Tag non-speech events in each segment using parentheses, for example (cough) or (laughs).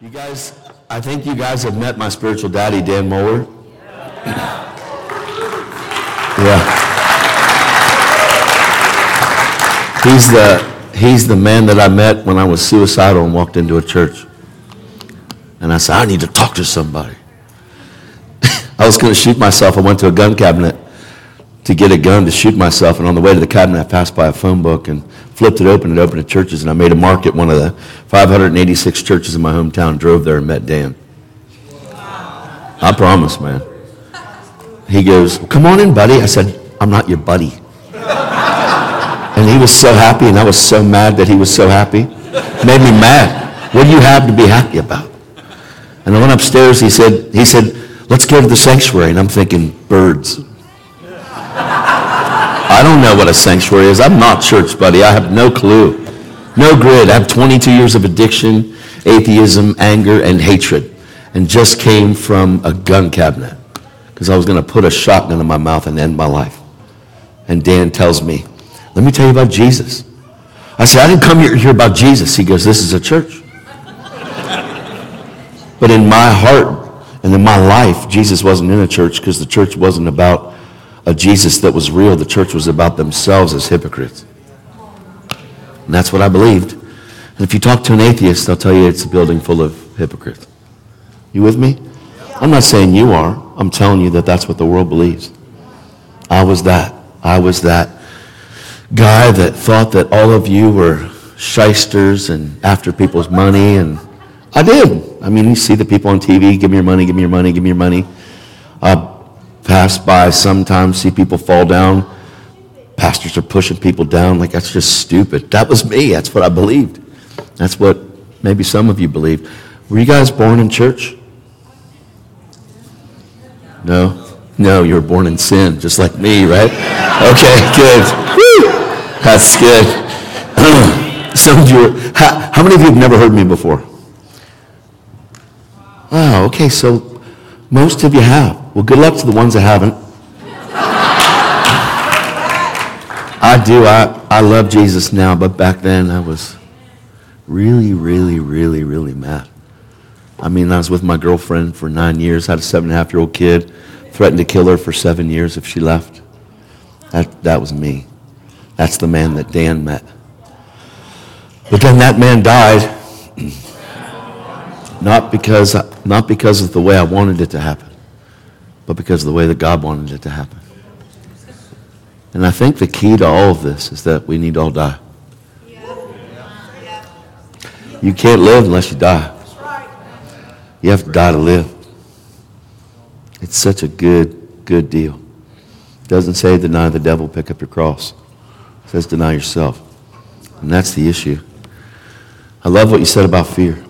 You guys, I think you guys have met my spiritual daddy, Dan Mohler. Yeah. He's the, he's the man that I met when I was suicidal and walked into a church. And I said, I need to talk to somebody. (laughs) I was going to shoot myself. I went to a gun cabinet to get a gun to shoot myself. And on the way to the cabinet, I passed by a phone book and flipped it open. It opened to churches. And I made a mark at one of the 586 churches in my hometown, drove there and met Dan. I promise, man. He goes, Come on in, buddy. I said, I'm not your buddy. And he was so happy, and I was so mad that he was so happy. Made me mad. What do you have to be happy about? And I went upstairs. He said, he said, let's go to the sanctuary. And I'm thinking, birds. I don't know what a sanctuary is. I'm not church, buddy. I have no clue. No grid. I have 22 years of addiction, atheism, anger, and hatred. And just came from a gun cabinet because I was going to put a shotgun in my mouth and end my life. And Dan tells me, let me tell you about Jesus. I said, I didn't come here to hear about Jesus. He goes, this is a church. but in my heart and in my life, Jesus wasn't in a church because the church wasn't about a Jesus that was real. The church was about themselves as hypocrites. And that's what I believed. And if you talk to an atheist, they'll tell you it's a building full of hypocrites. You with me? I'm not saying you are. I'm telling you that that's what the world believes. I was that. I was that guy that thought that all of you were shysters and after people's money. And I did. I mean, you see the people on TV, give me your money, give me your money, give me your money. I pass by sometimes, see people fall down. Pastors are pushing people down. Like, that's just stupid. That was me. That's what I believed. That's what maybe some of you believe. Were you guys born in church? No? No, you were born in sin, just like me, right? Okay, good. Woo! That's good. (clears throat) Some of you, how, how many of you have never heard me before? Wow, okay, so most of you have. Well, good luck to the ones that haven't. I do. I, I love Jesus now, but back then I was really, really, really, really mad. I mean, I was with my girlfriend for nine years, had a seven and a half year old kid, threatened to kill her for seven years if she left. That, that was me. That's the man that Dan met. But then that man died, (clears throat) not because, not because of the way I wanted it to happen, but because of the way that God wanted it to happen. And I think the key to all of this is that we need to all die. You can't live unless you die. You have to die to live. It's such a good, good deal. It doesn't say deny the devil, pick up your cross. It says deny yourself. And that's the issue. I love what you said about fear.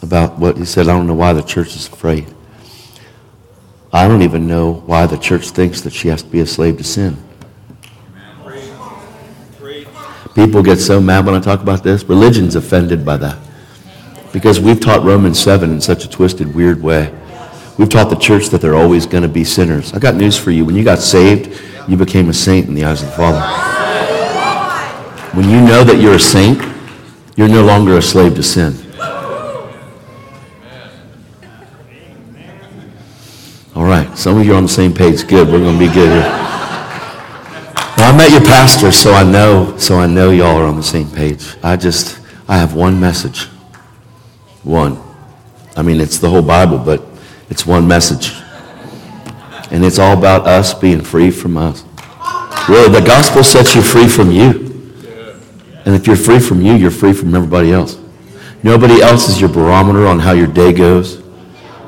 About what you said, I don't know why the church is afraid. I don't even know why the church thinks that she has to be a slave to sin. People get so mad when I talk about this. Religion's offended by that. Because we've taught Romans 7 in such a twisted, weird way. We've taught the church that they're always going to be sinners. I got news for you. When you got saved, you became a saint in the eyes of the Father. When you know that you're a saint, you're no longer a slave to sin. All right, some of you are on the same page. Good, we're going to be good here. Well, I met your pastor, so I know, so I know y'all are on the same page. I just, I have one message. One. I mean, it's the whole Bible, but it's one message. And it's all about us being free from us. Really, the gospel sets you free from you. And if you're free from you, you're free from everybody else. Nobody else is your barometer on how your day goes.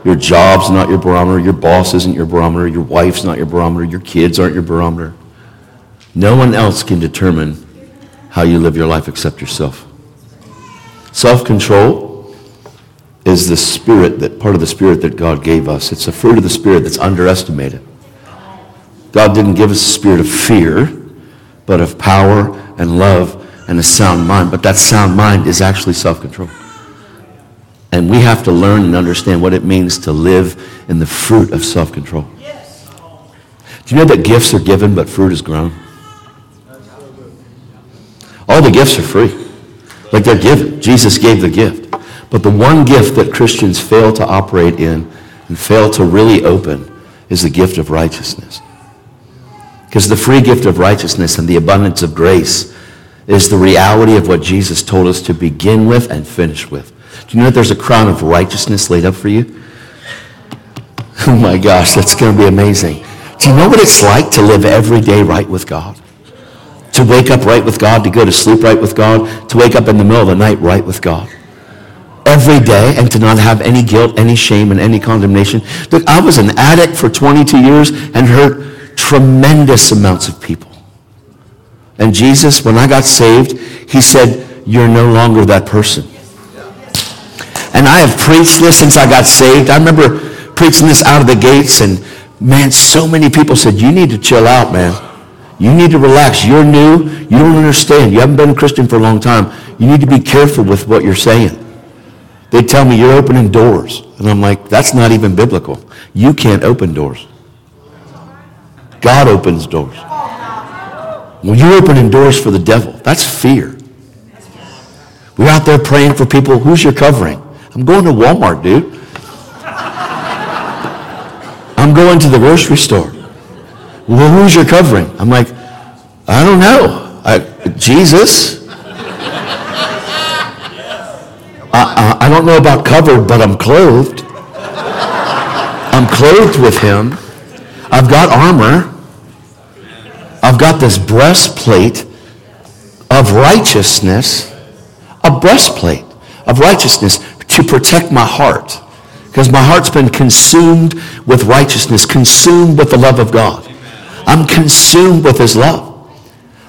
Your job's not your barometer. Your boss isn't your barometer. Your wife's not your barometer. Your kids aren't your barometer. No one else can determine how you live your life except yourself. Self control is the spirit that part of the spirit that God gave us. It's a fruit of the spirit that's underestimated. God didn't give us a spirit of fear, but of power and love and a sound mind. But that sound mind is actually self control. And we have to learn and understand what it means to live in the fruit of self control. Do you know that gifts are given, but fruit is grown? All the gifts are free. Like they're given. Jesus gave the gift. But the one gift that Christians fail to operate in and fail to really open is the gift of righteousness. Because the free gift of righteousness and the abundance of grace is the reality of what Jesus told us to begin with and finish with. You know there's a crown of righteousness laid up for you? (laughs) Oh my gosh, that's going to be amazing. Do you know what it's like to live every day right with God? To wake up right with God, to go to sleep right with God, to wake up in the middle of the night right with God. Every day and to not have any guilt, any shame, and any condemnation. Look, I was an addict for 22 years and hurt tremendous amounts of people. And Jesus, when I got saved, he said, you're no longer that person. And I have preached this since I got saved. I remember preaching this out of the gates and man, so many people said, you need to chill out, man. You need to relax. You're new. You don't understand. You haven't been a Christian for a long time. You need to be careful with what you're saying. They tell me you're opening doors. And I'm like, that's not even biblical. You can't open doors. God opens doors. When you're opening doors for the devil, that's fear. We're out there praying for people. Who's your covering? I'm going to Walmart, dude. I'm going to the grocery store. Well, who's your covering? I'm like, I don't know. I, Jesus. I, I, I don't know about covered, but I'm clothed. I'm clothed with him. I've got armor. I've got this breastplate of righteousness, a breastplate of righteousness to protect my heart. Because my heart's been consumed with righteousness, consumed with the love of God. I'm consumed with his love.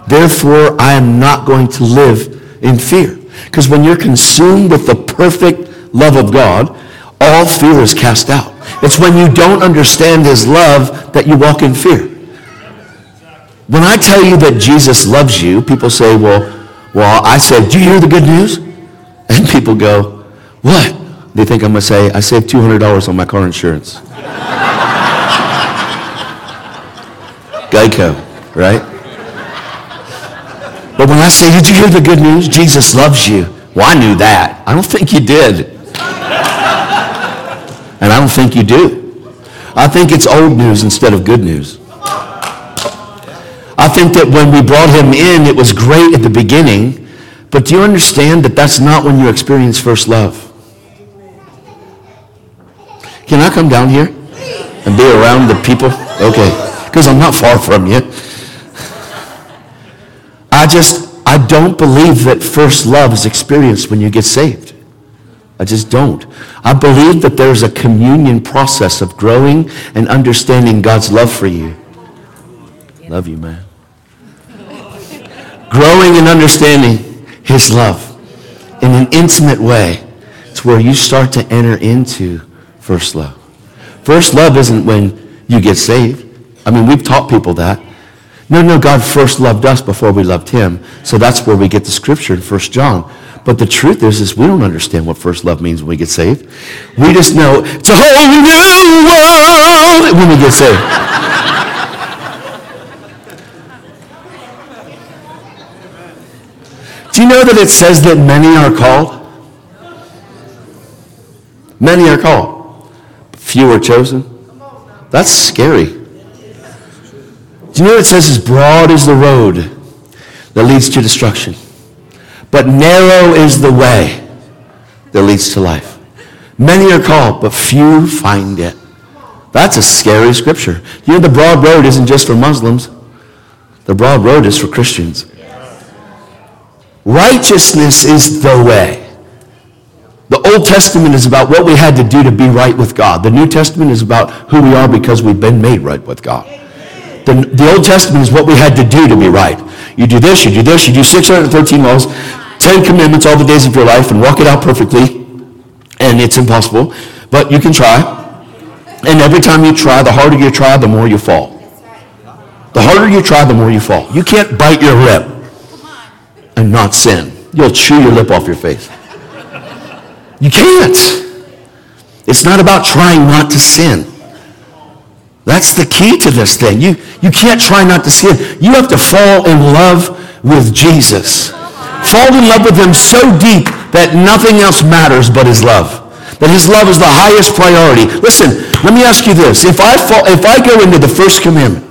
Therefore, I am not going to live in fear. Because when you're consumed with the perfect love of God, all fear is cast out. It's when you don't understand his love that you walk in fear. When I tell you that Jesus loves you, people say, well, well, I said, do you hear the good news? And people go, what? They think I'm going to say, I saved $200 on my car insurance. Geico, right? But when I say, did you hear the good news? Jesus loves you. Well, I knew that. I don't think you did. And I don't think you do. I think it's old news instead of good news. I think that when we brought him in, it was great at the beginning. But do you understand that that's not when you experience first love? Can I come down here and be around the people? Okay. Because I'm not far from you. I just, I don't believe that first love is experienced when you get saved. I just don't. I believe that there's a communion process of growing and understanding God's love for you. Love you, man. growing and understanding his love in an intimate way. It's where you start to enter into first love. First love isn't when you get saved. I mean, we've taught people that. No, no, God first loved us before we loved him. So that's where we get the scripture in 1 John. But the truth is, is we don't understand what first love means when we get saved. We just know it's a whole new world when we get saved. (laughs) Do you know that it says that many are called? Many are called few are chosen. That's scary. Do you know what it says as broad is the road that leads to destruction, but narrow is the way that leads to life. Many are called, but few find it. That's a scary scripture. You know the broad road isn't just for Muslims. The broad road is for Christians. Righteousness is the way. The Old Testament is about what we had to do to be right with God. The New Testament is about who we are because we've been made right with God. The, the Old Testament is what we had to do to be right. You do this, you do this, you do 613 laws, 10 commandments all the days of your life and walk it out perfectly. And it's impossible, but you can try. And every time you try, the harder you try, the more you fall. The harder you try, the more you fall. You can't bite your lip and not sin. You'll chew your lip off your face. You can't. It's not about trying not to sin. That's the key to this thing. You, you can't try not to sin. You have to fall in love with Jesus. Fall in love with him so deep that nothing else matters but his love. That his love is the highest priority. Listen, let me ask you this. If I, fall, if I go into the first commandment,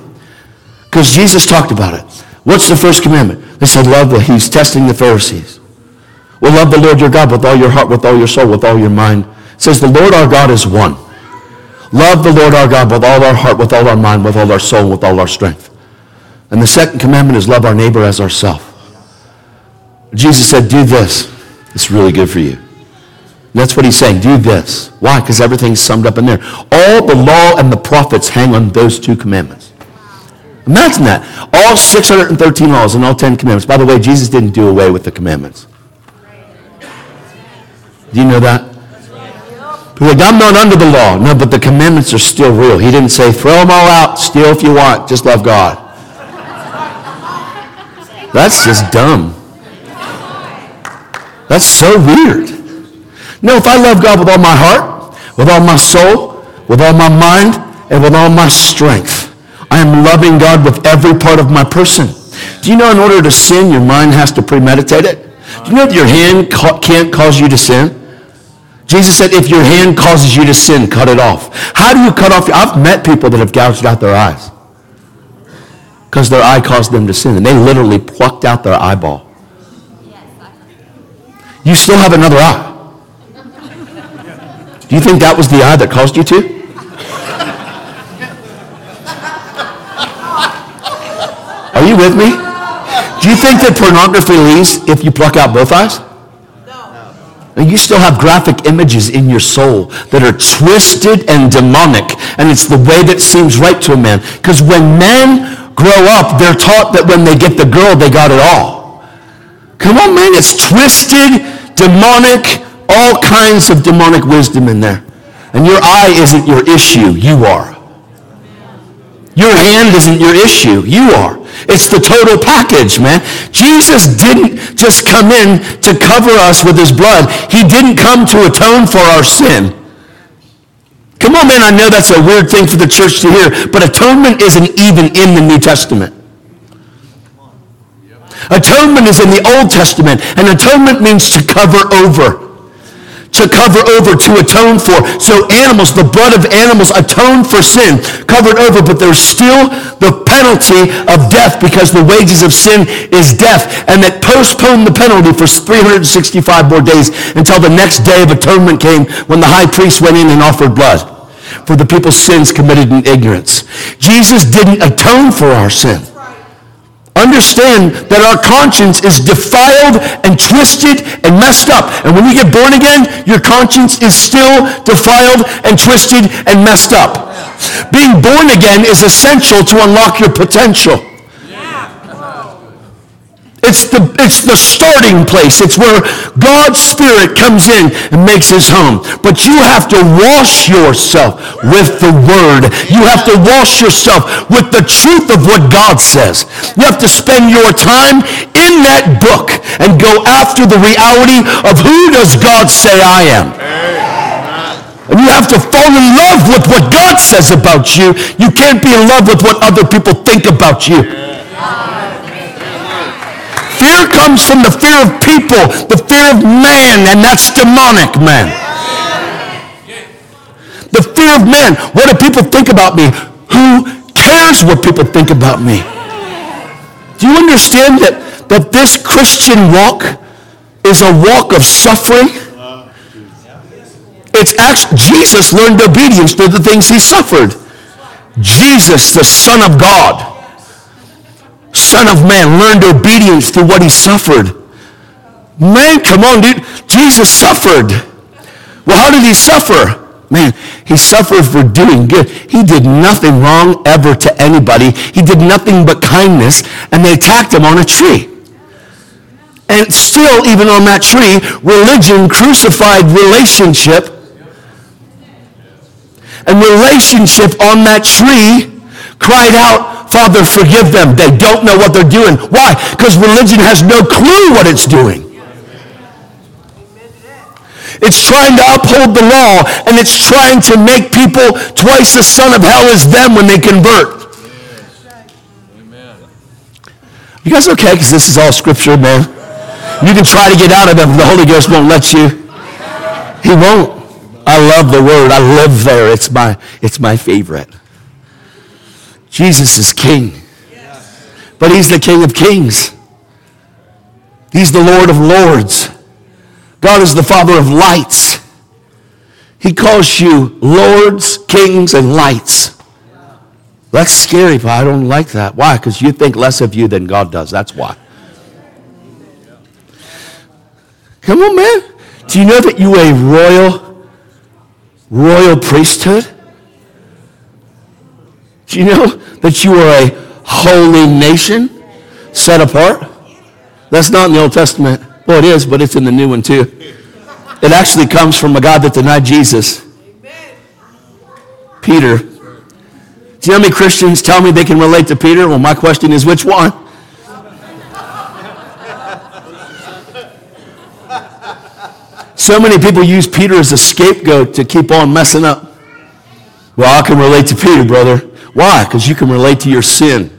because Jesus talked about it, what's the first commandment? They said, love the, he's testing the Pharisees. Well, love the Lord your God with all your heart, with all your soul, with all your mind. It says the Lord our God is one. Love the Lord our God with all our heart, with all our mind, with all our soul, with all our strength. And the second commandment is love our neighbor as ourself. Jesus said, do this. It's really good for you. That's what he's saying. Do this. Why? Because everything's summed up in there. All the law and the prophets hang on those two commandments. Imagine that. All 613 laws and all 10 commandments. By the way, Jesus didn't do away with the commandments. Do you know that? Like, I'm not under the law. No, but the commandments are still real. He didn't say, throw them all out, steal if you want, just love God. That's just dumb. That's so weird. No, if I love God with all my heart, with all my soul, with all my mind, and with all my strength, I am loving God with every part of my person. Do you know in order to sin, your mind has to premeditate it? Do you know that your hand can't cause you to sin? Jesus said, if your hand causes you to sin, cut it off. How do you cut off? I've met people that have gouged out their eyes because their eye caused them to sin. And they literally plucked out their eyeball. You still have another eye. Do you think that was the eye that caused you to? Are you with me? Do you think that pornography leaves if you pluck out both eyes? You still have graphic images in your soul that are twisted and demonic. And it's the way that seems right to a man. Because when men grow up, they're taught that when they get the girl, they got it all. Come on, man. It's twisted, demonic, all kinds of demonic wisdom in there. And your eye isn't your issue. You are. Your hand isn't your issue. You are. It's the total package, man. Jesus didn't just come in to cover us with his blood. He didn't come to atone for our sin. Come on, man, I know that's a weird thing for the church to hear, but atonement isn't even in the New Testament. Atonement is in the Old Testament, and atonement means to cover over to cover over, to atone for. So animals, the blood of animals atone for sin, covered over, but there's still the penalty of death because the wages of sin is death. And that postponed the penalty for 365 more days until the next day of atonement came when the high priest went in and offered blood for the people's sins committed in ignorance. Jesus didn't atone for our sin. Understand that our conscience is defiled and twisted and messed up. And when you get born again, your conscience is still defiled and twisted and messed up. Being born again is essential to unlock your potential. It's the, it's the starting place. It's where God's Spirit comes in and makes his home. But you have to wash yourself with the Word. You have to wash yourself with the truth of what God says. You have to spend your time in that book and go after the reality of who does God say I am. And you have to fall in love with what God says about you. You can't be in love with what other people think about you. Fear comes from the fear of people, the fear of man, and that's demonic, man. The fear of man. What do people think about me? Who cares what people think about me? Do you understand that, that this Christian walk is a walk of suffering? It's actually, Jesus learned obedience through the things he suffered. Jesus, the Son of God Son of Man learned obedience through what he suffered. Man, come on, dude. Jesus suffered. Well, how did he suffer? Man, he suffered for doing good. He did nothing wrong ever to anybody. He did nothing but kindness, and they attacked him on a tree. And still, even on that tree, religion crucified relationship. And relationship on that tree cried out, Father, forgive them. They don't know what they're doing. Why? Because religion has no clue what it's doing. It's trying to uphold the law, and it's trying to make people twice the son of hell as them when they convert. You guys okay? Because this is all scripture, man. You can try to get out of it, but the Holy Ghost won't let you. He won't. I love the word. I live there. It's my, it's my favorite. Jesus is king. But he's the king of kings. He's the Lord of lords. God is the father of lights. He calls you lords, kings, and lights. That's scary, but I don't like that. Why? Because you think less of you than God does. That's why. Come on, man. Do you know that you are a royal, royal priesthood? Do you know that you are a holy nation set apart? That's not in the Old Testament. Well, it is, but it's in the new one too. It actually comes from a God that denied Jesus. Peter. Do you know how many Christians tell me they can relate to Peter? Well, my question is which one? So many people use Peter as a scapegoat to keep on messing up. Well, I can relate to Peter, brother. Why? Because you can relate to your sin.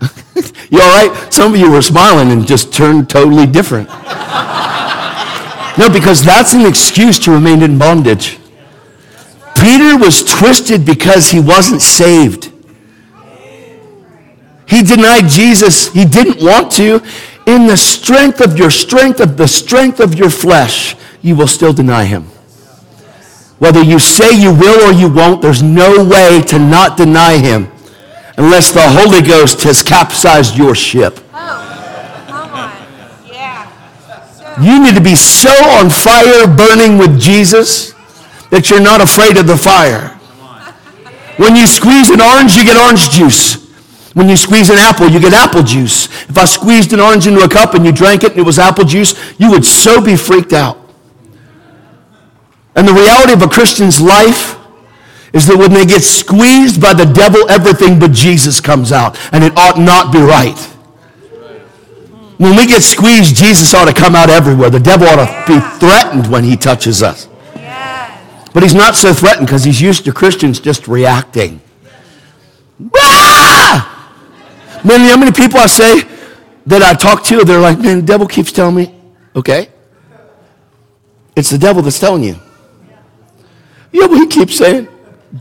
(laughs) you all right? Some of you were smiling and just turned totally different. no, because that's an excuse to remain in bondage. Peter was twisted because he wasn't saved. He denied Jesus. He didn't want to in the strength of your strength, of the strength of your flesh, you will still deny him. Whether you say you will or you won't, there's no way to not deny him unless the Holy Ghost has capsized your ship. Oh, yeah. You need to be so on fire, burning with Jesus, that you're not afraid of the fire. When you squeeze an orange, you get orange juice. When you squeeze an apple, you get apple juice. If I squeezed an orange into a cup and you drank it and it was apple juice, you would so be freaked out. And the reality of a Christian's life is that when they get squeezed by the devil, everything but Jesus comes out. And it ought not be right. When we get squeezed, Jesus ought to come out everywhere. The devil ought to be threatened when he touches us. But he's not so threatened because he's used to Christians just reacting. Ah! Man, how many people I say that I talk to, they're like, man, the devil keeps telling me, okay? It's the devil that's telling you. Yeah, but he keeps saying,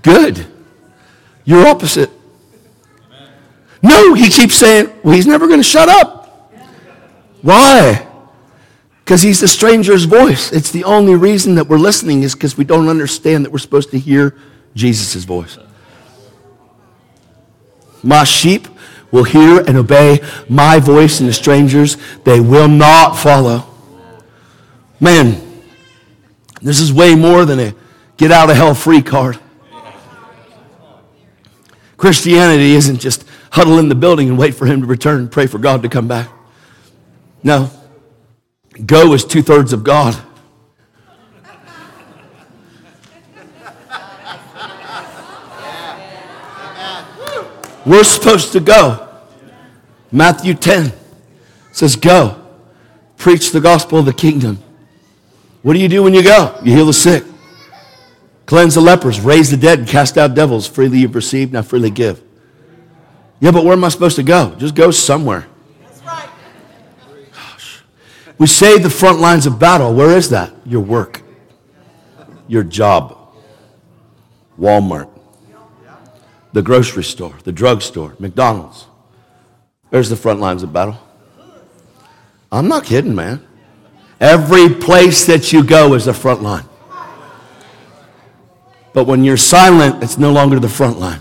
good. You're opposite. No, he keeps saying, well, he's never going to shut up. Why? Because he's the stranger's voice. It's the only reason that we're listening is because we don't understand that we're supposed to hear Jesus' voice. My sheep will hear and obey my voice, and the strangers they will not follow. Man, this is way more than a get out of hell free card. Christianity isn't just huddle in the building and wait for him to return and pray for God to come back. No. Go is two thirds of God. We're supposed to go. Matthew 10 says, Go, preach the gospel of the kingdom. What do you do when you go? You heal the sick, cleanse the lepers, raise the dead, and cast out devils. Freely you've received, now freely give. Yeah, but where am I supposed to go? Just go somewhere. Right. Gosh. We say the front lines of battle. Where is that? Your work, your job, Walmart, the grocery store, the drugstore, McDonald's. There's the front lines of battle. I'm not kidding, man. Every place that you go is the front line. But when you're silent, it's no longer the front line.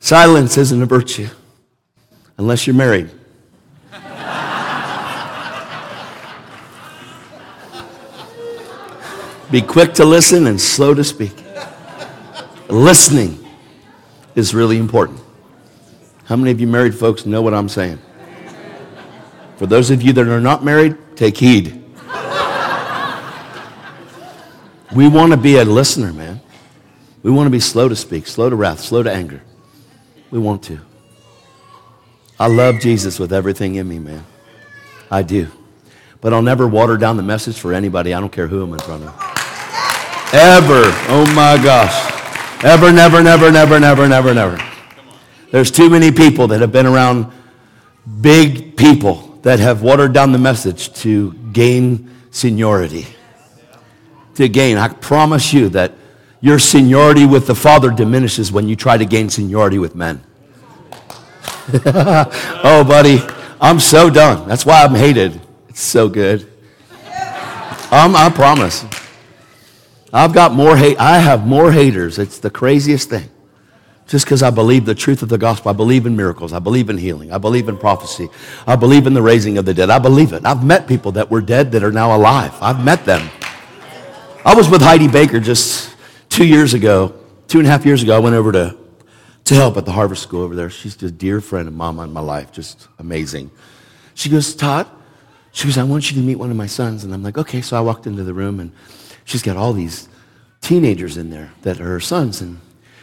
Silence isn't a virtue unless you're married. Be quick to listen and slow to speak. Listening is really important. How many of you married folks know what I'm saying? For those of you that are not married, take heed. We want to be a listener, man. We want to be slow to speak, slow to wrath, slow to anger. We want to. I love Jesus with everything in me, man. I do. But I'll never water down the message for anybody. I don't care who I'm in front of. Ever. Oh my gosh. Ever, never, never, never, never, never, never. There's too many people that have been around big people that have watered down the message to gain seniority. To gain, I promise you that your seniority with the Father diminishes when you try to gain seniority with men. (laughs) oh, buddy, I'm so done. That's why I'm hated. It's so good. Um, I promise. I've got more hate. I have more haters. It's the craziest thing. Just because I believe the truth of the gospel. I believe in miracles. I believe in healing. I believe in prophecy. I believe in the raising of the dead. I believe it. I've met people that were dead that are now alive. I've met them. I was with Heidi Baker just two years ago, two and a half years ago. I went over to, to help at the Harvest School over there. She's a dear friend of mama in my life. Just amazing. She goes, Todd, she goes, I want you to meet one of my sons. And I'm like, okay. So I walked into the room and she's got all these teenagers in there that are her sons. And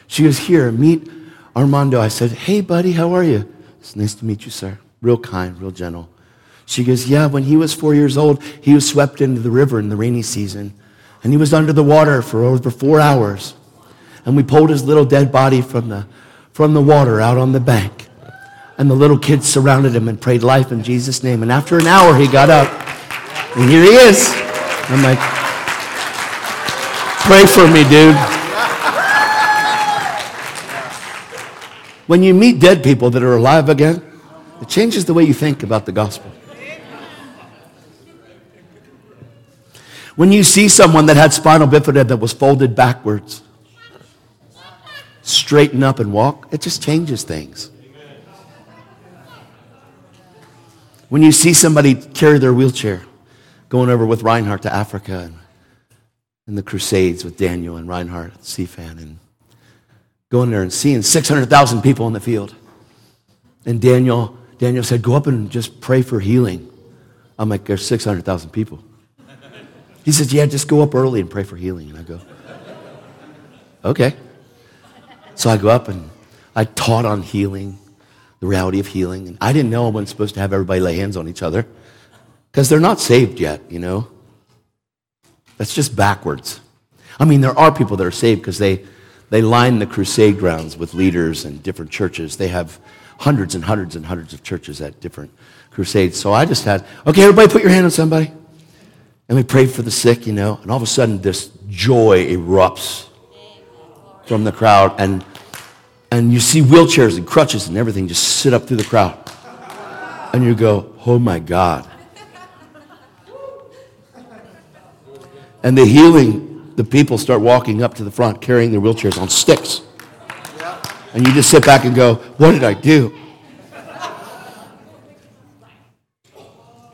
she goes, Here, meet Armando. I said, Hey, buddy, how are you? It's nice to meet you, sir. Real kind, real gentle. She goes, Yeah, when he was four years old, he was swept into the river in the rainy season. And he was under the water for over four hours. And we pulled his little dead body from the, from the water out on the bank. And the little kids surrounded him and prayed life in Jesus' name. And after an hour, he got up. And here he is. I'm like, Pray for me, dude. When you meet dead people that are alive again, it changes the way you think about the gospel. When you see someone that had spinal bifida that was folded backwards, straighten up and walk, it just changes things. When you see somebody carry their wheelchair, going over with Reinhard to Africa and in the Crusades with Daniel and Reinhard at CFAN and going there and seeing 600,000 people in the field. And Daniel, Daniel said, go up and just pray for healing. I'm like, there's 600,000 people. He says, yeah, just go up early and pray for healing. And I go, okay. So I go up and I taught on healing, the reality of healing. And I didn't know I wasn't supposed to have everybody lay hands on each other because they're not saved yet, you know. That's just backwards. I mean, there are people that are saved because they, they line the crusade grounds with leaders and different churches. They have hundreds and hundreds and hundreds of churches at different crusades. So I just had, okay, everybody put your hand on somebody. And we prayed for the sick, you know, and all of a sudden this joy erupts from the crowd. And, and you see wheelchairs and crutches and everything just sit up through the crowd. And you go, oh my God. And the healing, the people start walking up to the front carrying their wheelchairs on sticks. And you just sit back and go, What did I do?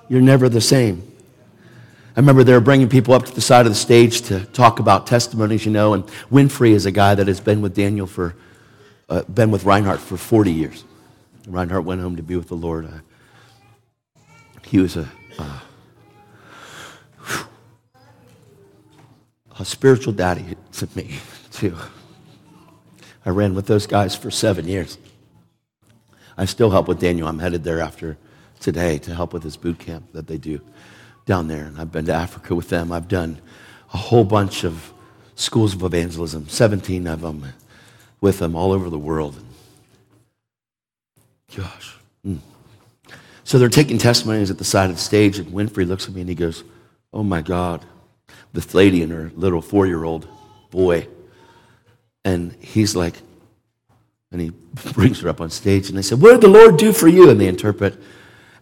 You're never the same. Remember they were bringing people up to the side of the stage to talk about testimonies, you know, and Winfried is a guy that has been with Daniel for, uh, been with Reinhard for 40 years. Reinhard went home to be with the Lord. Uh, he was a, uh, a spiritual daddy to me, too. I ran with those guys for seven years. I still help with Daniel. I'm headed there after today to help with his boot camp that they do down there. And I've been to Africa with them. I've done a whole bunch of schools of evangelism, 17 of them, with them all over the world. Gosh. Mm. So they're taking testimonies at the side of the stage, and Winfried looks at me and he goes, Oh my God this lady and her little four year old boy. And he's like, and he (laughs) brings her up on stage and they said, What did the Lord do for you? And they interpret.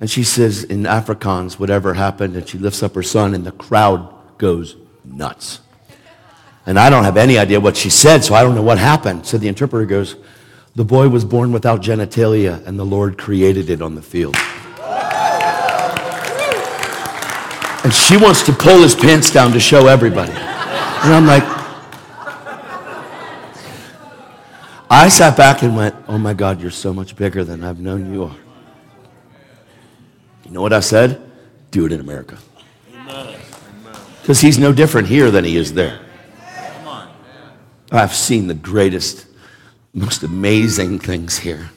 And she says in Afrikaans, whatever happened, and she lifts up her son, and the crowd goes nuts. And I don't have any idea what she said, so I don't know what happened. So the interpreter goes, The boy was born without genitalia, and the Lord created it on the field. And she wants to pull his pants down to show everybody. And I'm like, I sat back and went, Oh my God, you're so much bigger than I've known you are. You know what I said? Do it in America. Because he's no different here than he is there. I've seen the greatest, most amazing things here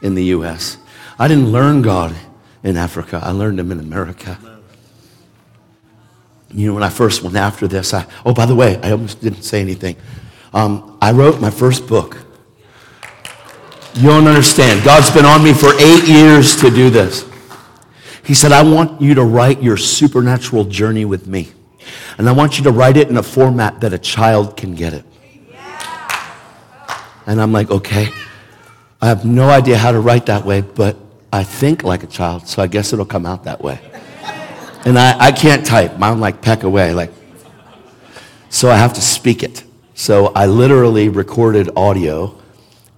in the U.S. I didn't learn God in Africa, I learned him in America. You know, when I first went after this, I, oh, by the way, I almost didn't say anything. Um, I wrote my first book You don't understand. God's been on me for eight years to do this. He said, I want you to write your supernatural journey with me. And I want you to write it in a format that a child can get it. And I'm like, okay. I have no idea how to write that way, but I think like a child, so I guess it'll come out that way. And I, I can't type. I'm like peck away, like. So I have to speak it. So I literally recorded audio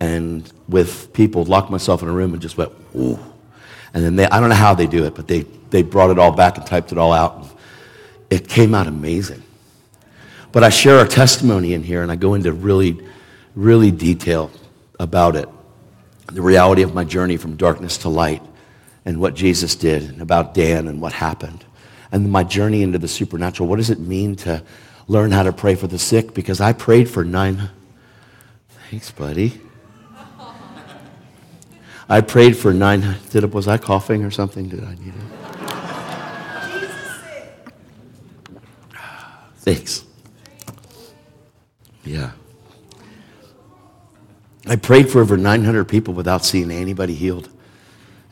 and with people, locked myself in a room and just went, ooh. And then they, I don't know how they do it, but they, they brought it all back and typed it all out. It came out amazing. But I share a testimony in here and I go into really, really detail about it. The reality of my journey from darkness to light and what Jesus did and about Dan and what happened and my journey into the supernatural. What does it mean to learn how to pray for the sick? Because I prayed for nine. Thanks, buddy. I prayed for nine. Did it, was I coughing or something? Did I need it? Jesus. Thanks. Yeah. I prayed for over 900 people without seeing anybody healed.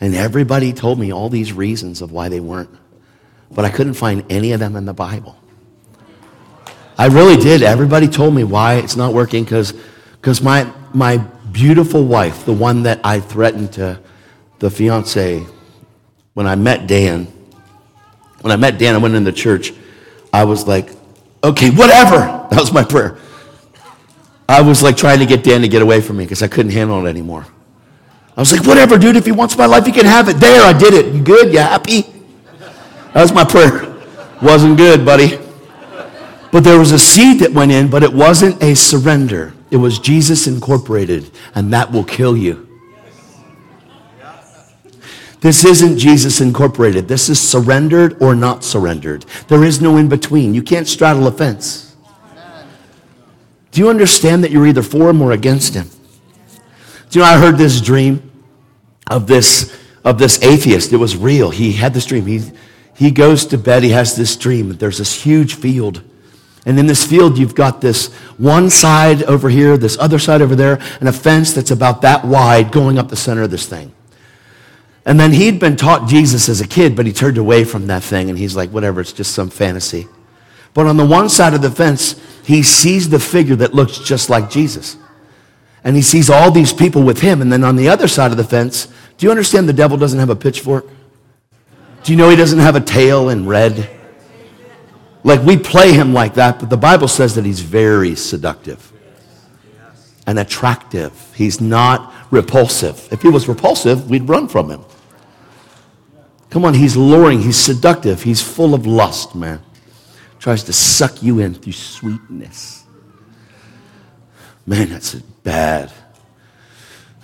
And everybody told me all these reasons of why they weren't but I couldn't find any of them in the Bible. I really did. Everybody told me why it's not working because because my, my beautiful wife, the one that I threatened to, the fiance, when I met Dan, when I met Dan, I went in the church, I was like, okay, whatever. (laughs) That was my prayer. I was like trying to get Dan to get away from me because I couldn't handle it anymore. I was like, whatever, dude, if he wants my life, he can have it. There, I did it. You good? You happy? That was my prayer. Wasn't good, buddy. But there was a seed that went in, but it wasn't a surrender. It was Jesus Incorporated, and that will kill you. This isn't Jesus Incorporated. This is surrendered or not surrendered. There is no in between. You can't straddle a fence. Do you understand that you're either for him or against him? Do you know, I heard this dream of this, of this atheist. It was real. He had this dream. He, he goes to bed, he has this dream. There's this huge field. And in this field, you've got this one side over here, this other side over there, and a fence that's about that wide going up the center of this thing. And then he'd been taught Jesus as a kid, but he turned away from that thing, and he's like, whatever, it's just some fantasy. But on the one side of the fence, he sees the figure that looks just like Jesus. And he sees all these people with him. And then on the other side of the fence, do you understand the devil doesn't have a pitchfork? Do you know he doesn't have a tail in red? Like we play him like that, but the Bible says that he's very seductive and attractive. He's not repulsive. If he was repulsive, we'd run from him. Come on, he's luring, he's seductive, he's full of lust, man. Tries to suck you in through sweetness. Man, that's bad.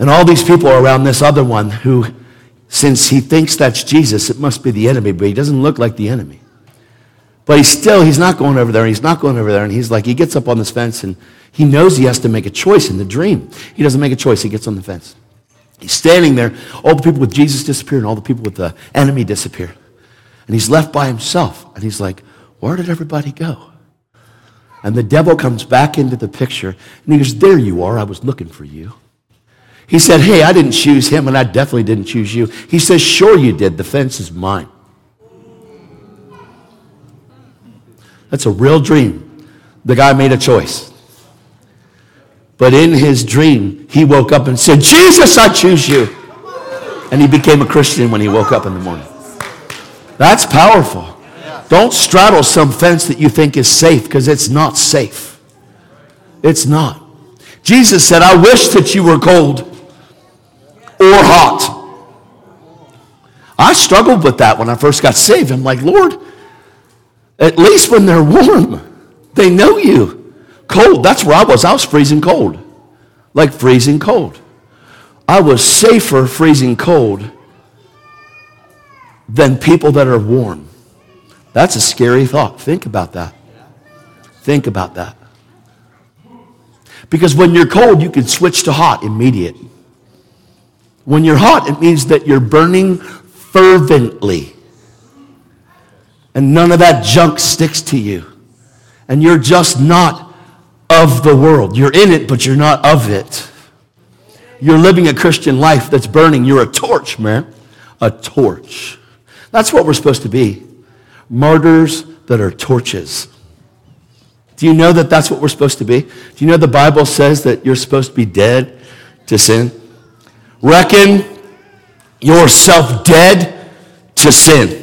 And all these people are around this other one who since he thinks that's Jesus, it must be the enemy, but he doesn't look like the enemy. But he's still, he's not going over there, and he's not going over there, and he's like, he gets up on this fence, and he knows he has to make a choice in the dream. He doesn't make a choice, he gets on the fence. He's standing there, all the people with Jesus disappear, and all the people with the enemy disappear. And he's left by himself, and he's like, where did everybody go? And the devil comes back into the picture, and he goes, there you are, I was looking for you. He said, Hey, I didn't choose him, and I definitely didn't choose you. He says, Sure, you did. The fence is mine. That's a real dream. The guy made a choice. But in his dream, he woke up and said, Jesus, I choose you. And he became a Christian when he woke up in the morning. That's powerful. Don't straddle some fence that you think is safe because it's not safe. It's not. Jesus said, I wish that you were cold or hot. I struggled with that when I first got saved. I'm like, Lord, at least when they're warm, they know you. Cold, that's where I was. I was freezing cold. Like freezing cold. I was safer freezing cold than people that are warm. That's a scary thought. Think about that. Think about that. Because when you're cold, you can switch to hot immediate. When you're hot, it means that you're burning fervently. And none of that junk sticks to you. And you're just not of the world. You're in it, but you're not of it. you're living a Christian life that's burning. You're a torch, man. A torch. That's what we're supposed to be. Martyrs that are torches. Do you know that that's what we're supposed to be? Do you know the Bible says that you're supposed to be dead to sin? Reckon yourself dead to sin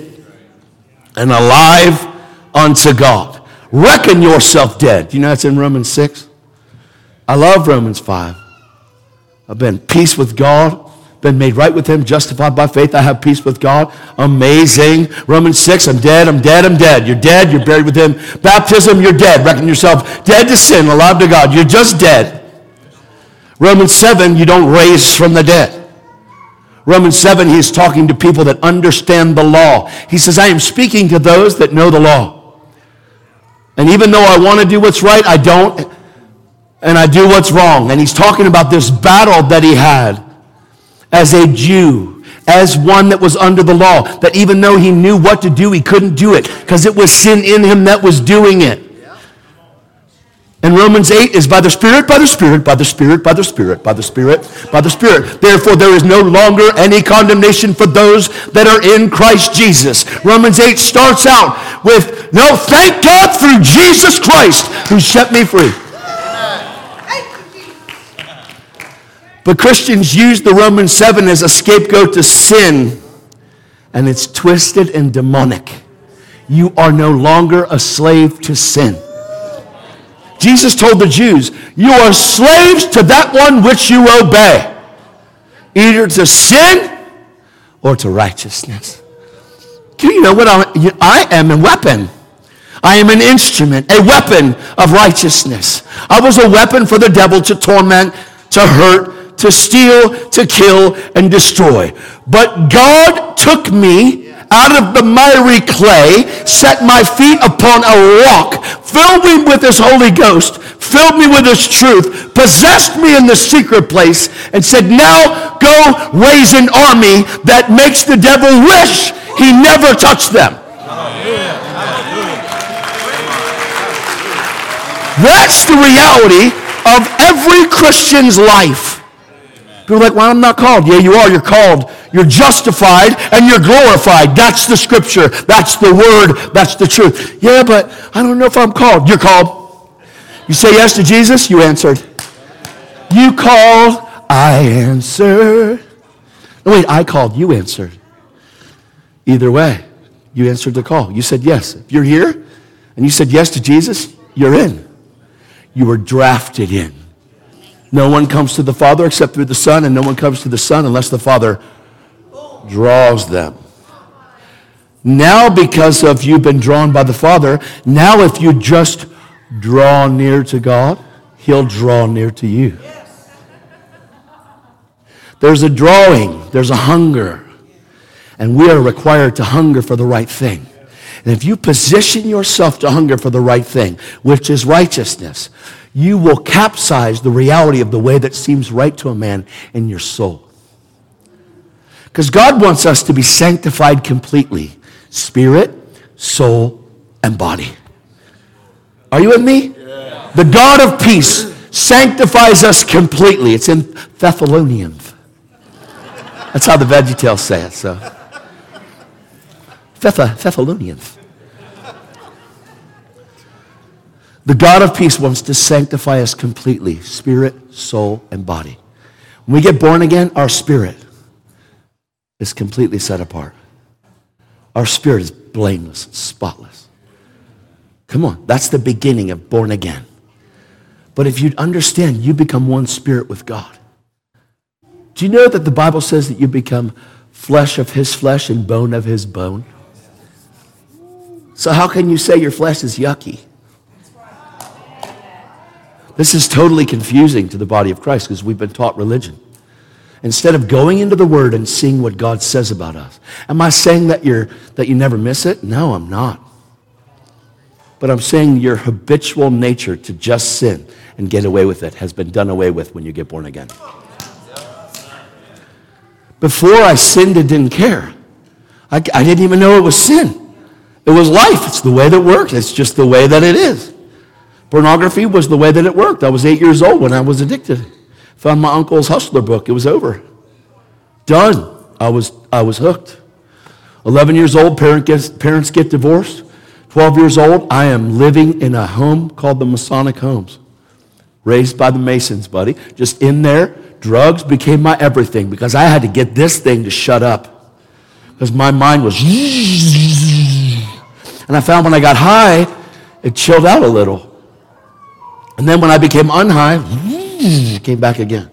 and alive unto God. Reckon yourself dead. You know that's in Romans 6? I love Romans 5. I've been peace with God, been made right with Him, justified by faith. I have peace with God. Amazing. Romans 6, I'm dead, I'm dead, I'm dead. You're dead, you're buried with Him. Baptism, you're dead. Reckon yourself dead to sin, alive to God. You're just dead. Romans 7, you don't raise from the dead. Romans 7, he's talking to people that understand the law. He says, I am speaking to those that know the law. And even though I want to do what's right, I don't, and I do what's wrong. And he's talking about this battle that he had as a Jew, as one that was under the law, that even though he knew what to do, he couldn't do it because it was sin in him that was doing it. And Romans 8 is by the Spirit, by the Spirit, by the Spirit, by the Spirit, by the Spirit, by the Spirit. Therefore, there is no longer any condemnation for those that are in Christ Jesus. Romans 8 starts out with, No, thank God through Jesus Christ who set me free. But Christians use the Romans 7 as a scapegoat to sin, and it's twisted and demonic. You are no longer a slave to sin. Jesus told the Jews, You are slaves to that one which you obey, either to sin or to righteousness. Do you know what I? I am? A weapon. I am an instrument, a weapon of righteousness. I was a weapon for the devil to torment, to hurt, to steal, to kill, and destroy. But God took me out of the miry clay, set my feet upon a rock, filled me with his Holy Ghost, filled me with his truth, possessed me in the secret place, and said, Now go raise an army that makes the devil wish he never touched them. That's the reality of every Christian's life. People are like, well, I'm not called. Yeah, you are. You're called. You're justified and you're glorified. That's the scripture. That's the word. That's the truth. Yeah, but I don't know if I'm called. You're called. You say yes to Jesus, you answered. You called, I answered. No, wait, I called, you answered. Either way, you answered the call. You said yes. If you're here and you said yes to Jesus, you're in. You were drafted in. No one comes to the Father except through the Son, and no one comes to the Son unless the Father draws them. Now, because of you've been drawn by the Father, now if you just draw near to God, He'll draw near to you. There's a drawing, there's a hunger, and we are required to hunger for the right thing. And if you position yourself to hunger for the right thing, which is righteousness, you will capsize the reality of the way that seems right to a man in your soul. Because God wants us to be sanctified completely spirit, soul, and body. Are you with me? Yeah. The God of peace sanctifies us completely. It's in Thessalonians. That's how the VeggieTales say it. So, Thessalonians. The God of peace wants to sanctify us completely spirit, soul, and body. When we get born again, our spirit is completely set apart. Our spirit is blameless, spotless. Come on, that's the beginning of born again. But if you understand, you become one spirit with God. Do you know that the Bible says that you become flesh of his flesh and bone of his bone? So, how can you say your flesh is yucky? This is totally confusing to the body of Christ because we've been taught religion. Instead of going into the Word and seeing what God says about us. Am I saying that, you're, that you never miss it? No, I'm not. But I'm saying your habitual nature to just sin and get away with it has been done away with when you get born again. Before I sinned and didn't care. I, I didn't even know it was sin. It was life. It's the way that works. It's just the way that it is. Pornography was the way that it worked. I was eight years old when I was addicted. Found my uncle's Hustler book. It was over. Done. I was, I was hooked. 11 years old, parent gets, parents get divorced. 12 years old, I am living in a home called the Masonic Homes. Raised by the Masons, buddy. Just in there, drugs became my everything because I had to get this thing to shut up. Because my mind was. And I found when I got high, it chilled out a little. And then when I became unhigh, it (laughs) came back again.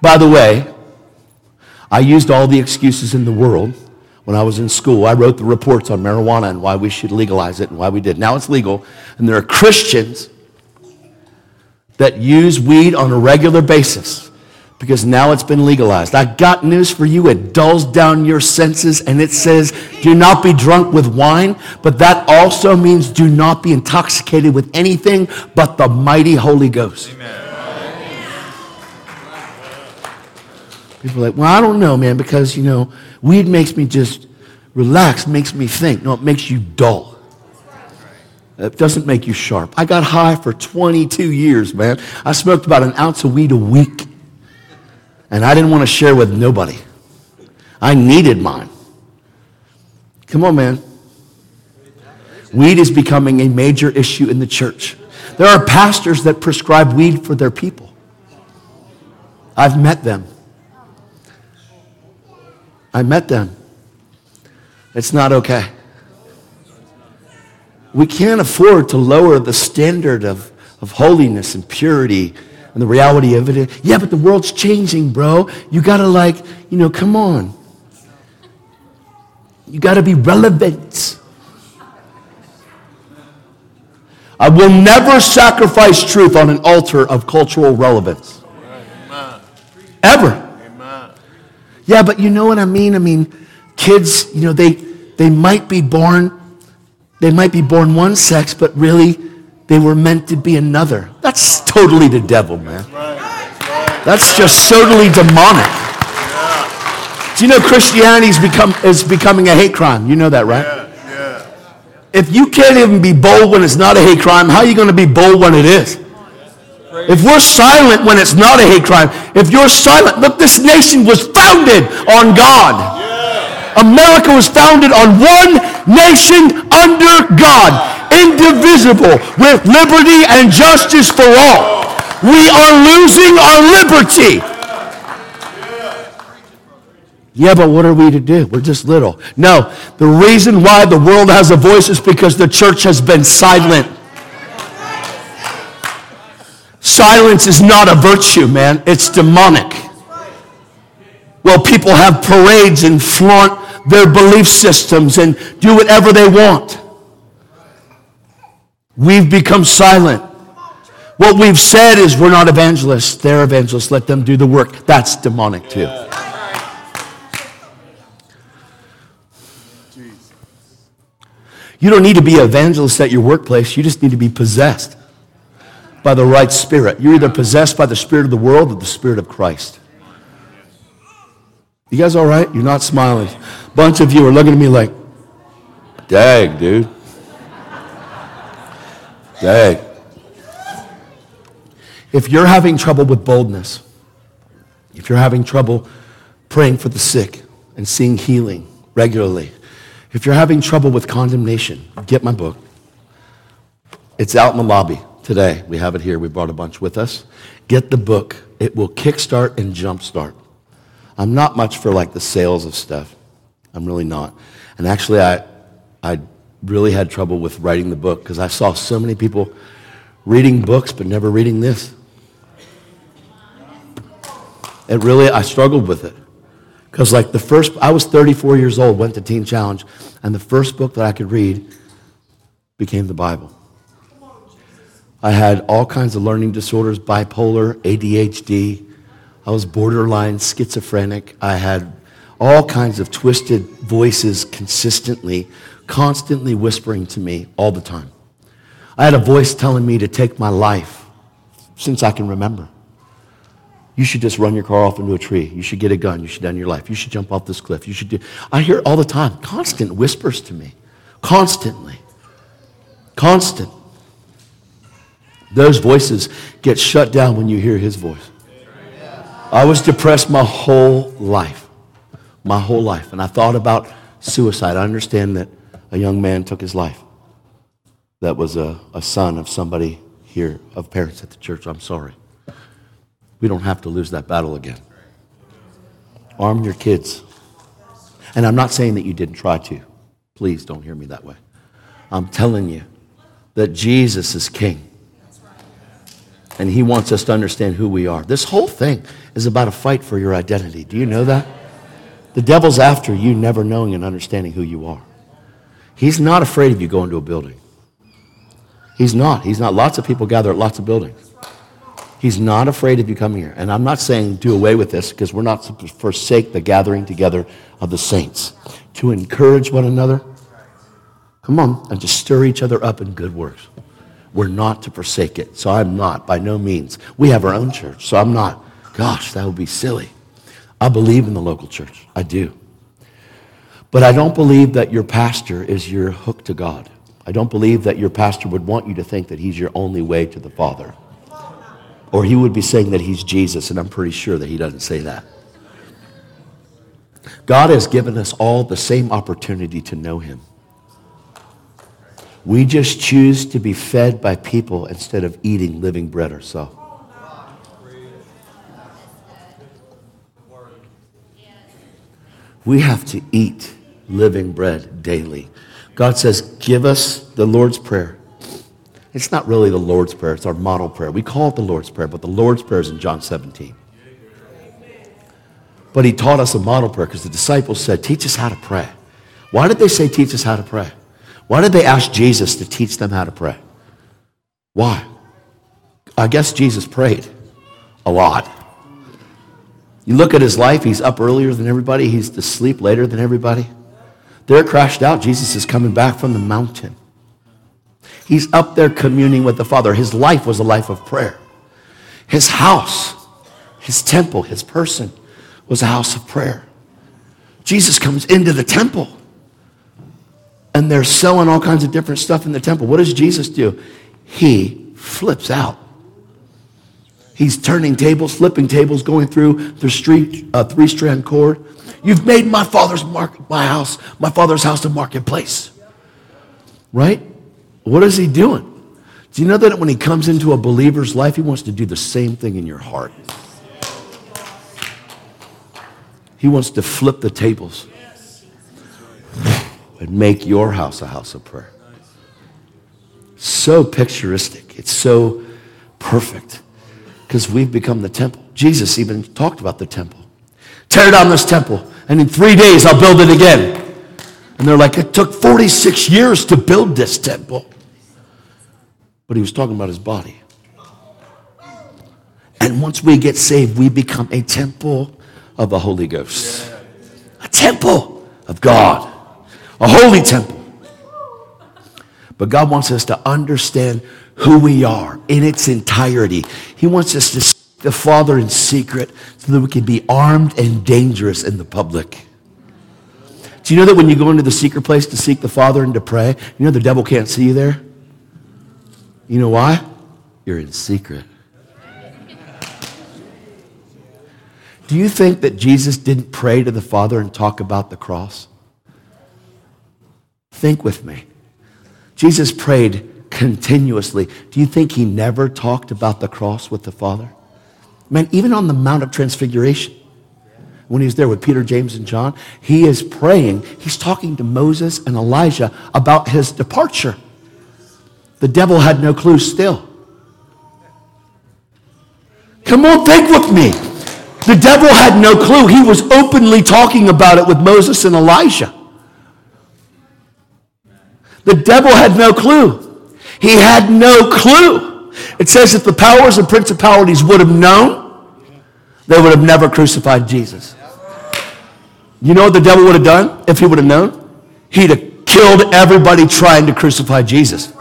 By the way, I used all the excuses in the world when I was in school. I wrote the reports on marijuana and why we should legalize it and why we did. Now it's legal, and there are Christians that use weed on a regular basis because now it's been legalized. I got news for you. It dulls down your senses and it says, do not be drunk with wine, but that also means do not be intoxicated with anything but the mighty Holy Ghost. Amen. People are like, well, I don't know, man, because, you know, weed makes me just relax, makes me think. No, it makes you dull. It doesn't make you sharp. I got high for 22 years, man. I smoked about an ounce of weed a week. And I didn't want to share with nobody. I needed mine. Come on, man. Weed is becoming a major issue in the church. There are pastors that prescribe weed for their people. I've met them. I met them. It's not okay. We can't afford to lower the standard of, of holiness and purity and the reality of it. Yeah, but the world's changing, bro. You gotta, like, you know, come on. You gotta be relevant. I will never sacrifice truth on an altar of cultural relevance. Ever. Yeah, but you know what I mean? I mean, kids, you know, they, they might be born, they might be born one sex, but really they were meant to be another. That's totally the devil, man. That's just totally demonic. Do you know Christianity is, become, is becoming a hate crime? You know that, right? If you can't even be bold when it's not a hate crime, how are you going to be bold when it is? If we're silent when it's not a hate crime, if you're silent, look, this nation was founded on God. America was founded on one nation under God, indivisible, with liberty and justice for all. We are losing our liberty. Yeah, but what are we to do? We're just little. No, the reason why the world has a voice is because the church has been silent. Silence is not a virtue, man. It's demonic. Well, people have parades and flaunt their belief systems and do whatever they want. We've become silent. What we've said is we're not evangelists. They're evangelists. Let them do the work. That's demonic too. You don't need to be an evangelist at your workplace. You just need to be possessed by the right spirit. You're either possessed by the spirit of the world or the spirit of Christ. You guys all right? You're not smiling. Bunch of you are looking at me like, dag, dude. Dag. If you're having trouble with boldness, if you're having trouble praying for the sick and seeing healing regularly, if you're having trouble with condemnation, get my book. It's out in the lobby today. We have it here. We brought a bunch with us. Get the book. It will kickstart and jumpstart. I'm not much for like the sales of stuff. I'm really not. And actually, I, I really had trouble with writing the book because I saw so many people reading books but never reading this. It really, I struggled with it. Because like the first, I was 34 years old, went to Teen Challenge, and the first book that I could read became the Bible. I had all kinds of learning disorders, bipolar, ADHD. I was borderline schizophrenic. I had all kinds of twisted voices consistently, constantly whispering to me all the time. I had a voice telling me to take my life since I can remember. You should just run your car off into a tree. You should get a gun. You should end your life. You should jump off this cliff. You should do. I hear all the time. Constant whispers to me. Constantly. Constant. Those voices get shut down when you hear his voice. I was depressed my whole life. My whole life. And I thought about suicide. I understand that a young man took his life. That was a, a son of somebody here, of parents at the church. I'm sorry. We don't have to lose that battle again. Arm your kids. And I'm not saying that you didn't try to. Please don't hear me that way. I'm telling you that Jesus is king. And he wants us to understand who we are. This whole thing is about a fight for your identity. Do you know that? The devil's after you never knowing and understanding who you are. He's not afraid of you going to a building. He's not. He's not. Lots of people gather at lots of buildings. He's not afraid of you coming here. And I'm not saying do away with this because we're not to forsake the gathering together of the saints. To encourage one another. Come on. And to stir each other up in good works. We're not to forsake it. So I'm not, by no means. We have our own church. So I'm not. Gosh, that would be silly. I believe in the local church. I do. But I don't believe that your pastor is your hook to God. I don't believe that your pastor would want you to think that he's your only way to the Father. Or he would be saying that he's Jesus, and I'm pretty sure that he doesn't say that. God has given us all the same opportunity to know him. We just choose to be fed by people instead of eating living bread ourselves. We have to eat living bread daily. God says, Give us the Lord's Prayer. It's not really the Lord's Prayer, it's our model prayer. We call it the Lord's Prayer, but the Lord's Prayer is in John 17. But he taught us a model prayer because the disciples said, Teach us how to pray. Why did they say, Teach us how to pray? Why did they ask Jesus to teach them how to pray? Why? I guess Jesus prayed a lot. You look at his life, he's up earlier than everybody, he's to sleep later than everybody. They're crashed out. Jesus is coming back from the mountain. He's up there communing with the Father. His life was a life of prayer. His house, his temple, his person was a house of prayer. Jesus comes into the temple and they're selling all kinds of different stuff in the temple. What does Jesus do? He flips out. He's turning tables, flipping tables, going through the street, uh, three strand cord. You've made my father's market, my house, my father's house a marketplace. Right? What is he doing? Do you know that when he comes into a believer's life, he wants to do the same thing in your heart? He wants to flip the tables and make your house a house of prayer. So picturistic. It's so perfect because we've become the temple. Jesus even talked about the temple. Tear down this temple, and in three days I'll build it again. And they're like, it took 46 years to build this temple. But he was talking about his body. And once we get saved, we become a temple of the Holy Ghost. A temple of God. A holy temple. But God wants us to understand who we are in its entirety. He wants us to the Father in secret so that we can be armed and dangerous in the public. Do you know that when you go into the secret place to seek the Father and to pray, you know the devil can't see you there? You know why? You're in secret. Do you think that Jesus didn't pray to the Father and talk about the cross? Think with me. Jesus prayed continuously. Do you think he never talked about the cross with the Father? Man, even on the Mount of Transfiguration, when he was there with Peter, James, and John, he is praying. He's talking to Moses and Elijah about his departure. The devil had no clue still. Come on, think with me. The devil had no clue. He was openly talking about it with Moses and Elijah. The devil had no clue. He had no clue. It says if the powers and principalities would have known, they would have never crucified Jesus. You know what the devil would have done if he would have known? He'd have killed everybody trying to crucify Jesus.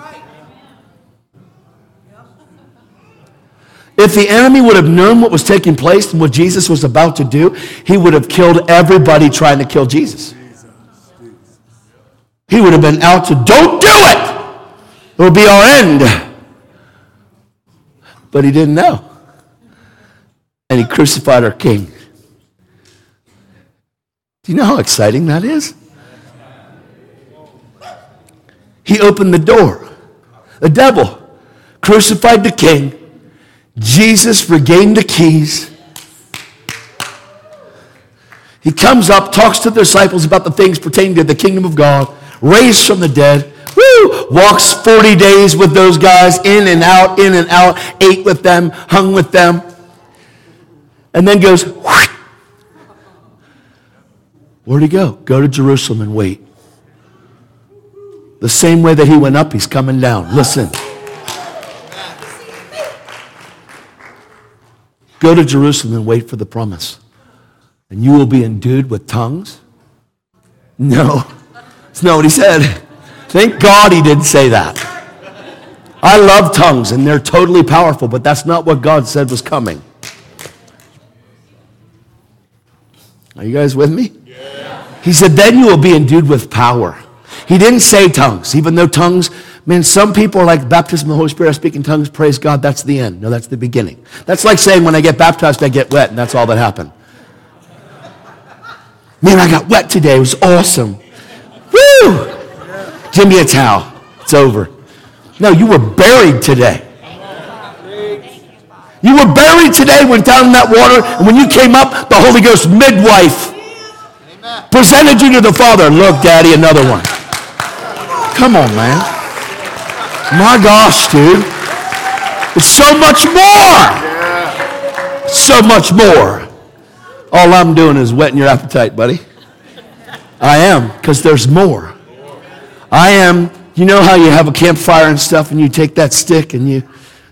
If the enemy would have known what was taking place and what Jesus was about to do, he would have killed everybody trying to kill Jesus. He would have been out to, don't do it! It will be our end but he didn't know. and he crucified our king. Do you know how exciting that is? He opened the door. The devil crucified the king. Jesus regained the keys. He comes up, talks to the disciples about the things pertaining to the kingdom of God, raised from the dead, woo, walks 40 days with those guys, in and out, in and out, ate with them, hung with them, and then goes, whoosh. where'd he go? Go to Jerusalem and wait. The same way that he went up, he's coming down. Listen. Go to Jerusalem and wait for the promise. And you will be endued with tongues? No. That's not what he said. Thank God he didn't say that. I love tongues and they're totally powerful, but that's not what God said was coming. Are you guys with me? Yeah. He said, then you will be endued with power. He didn't say tongues, even though tongues, man, some people are like baptism of the Holy Spirit, I speak in tongues, praise God, that's the end. No, that's the beginning. That's like saying when I get baptized, I get wet, and that's all that happened. Man, I got wet today. It was awesome. Woo! Give me a towel. It's over. No, you were buried today. You were buried today, went down in that water, and when you came up, the Holy Ghost midwife presented you to the Father. Look, Daddy, another one. Come on, man. My gosh, dude. It's so much more. So much more. All I'm doing is whetting your appetite, buddy. I am, because there's more. I am, you know how you have a campfire and stuff, and you take that stick and you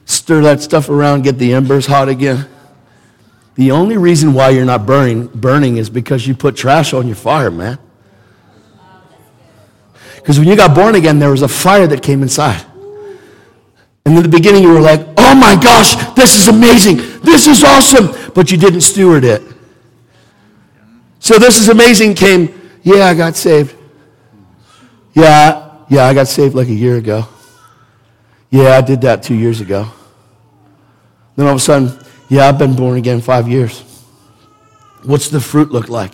stir that stuff around, get the embers hot again? The only reason why you're not burning, burning is because you put trash on your fire, man. Because when you got born again, there was a fire that came inside. And in the beginning, you were like, oh my gosh, this is amazing. This is awesome. But you didn't steward it. So this is amazing came, yeah, I got saved. Yeah, yeah, I got saved like a year ago. Yeah, I did that two years ago. Then all of a sudden, yeah, I've been born again five years. What's the fruit look like?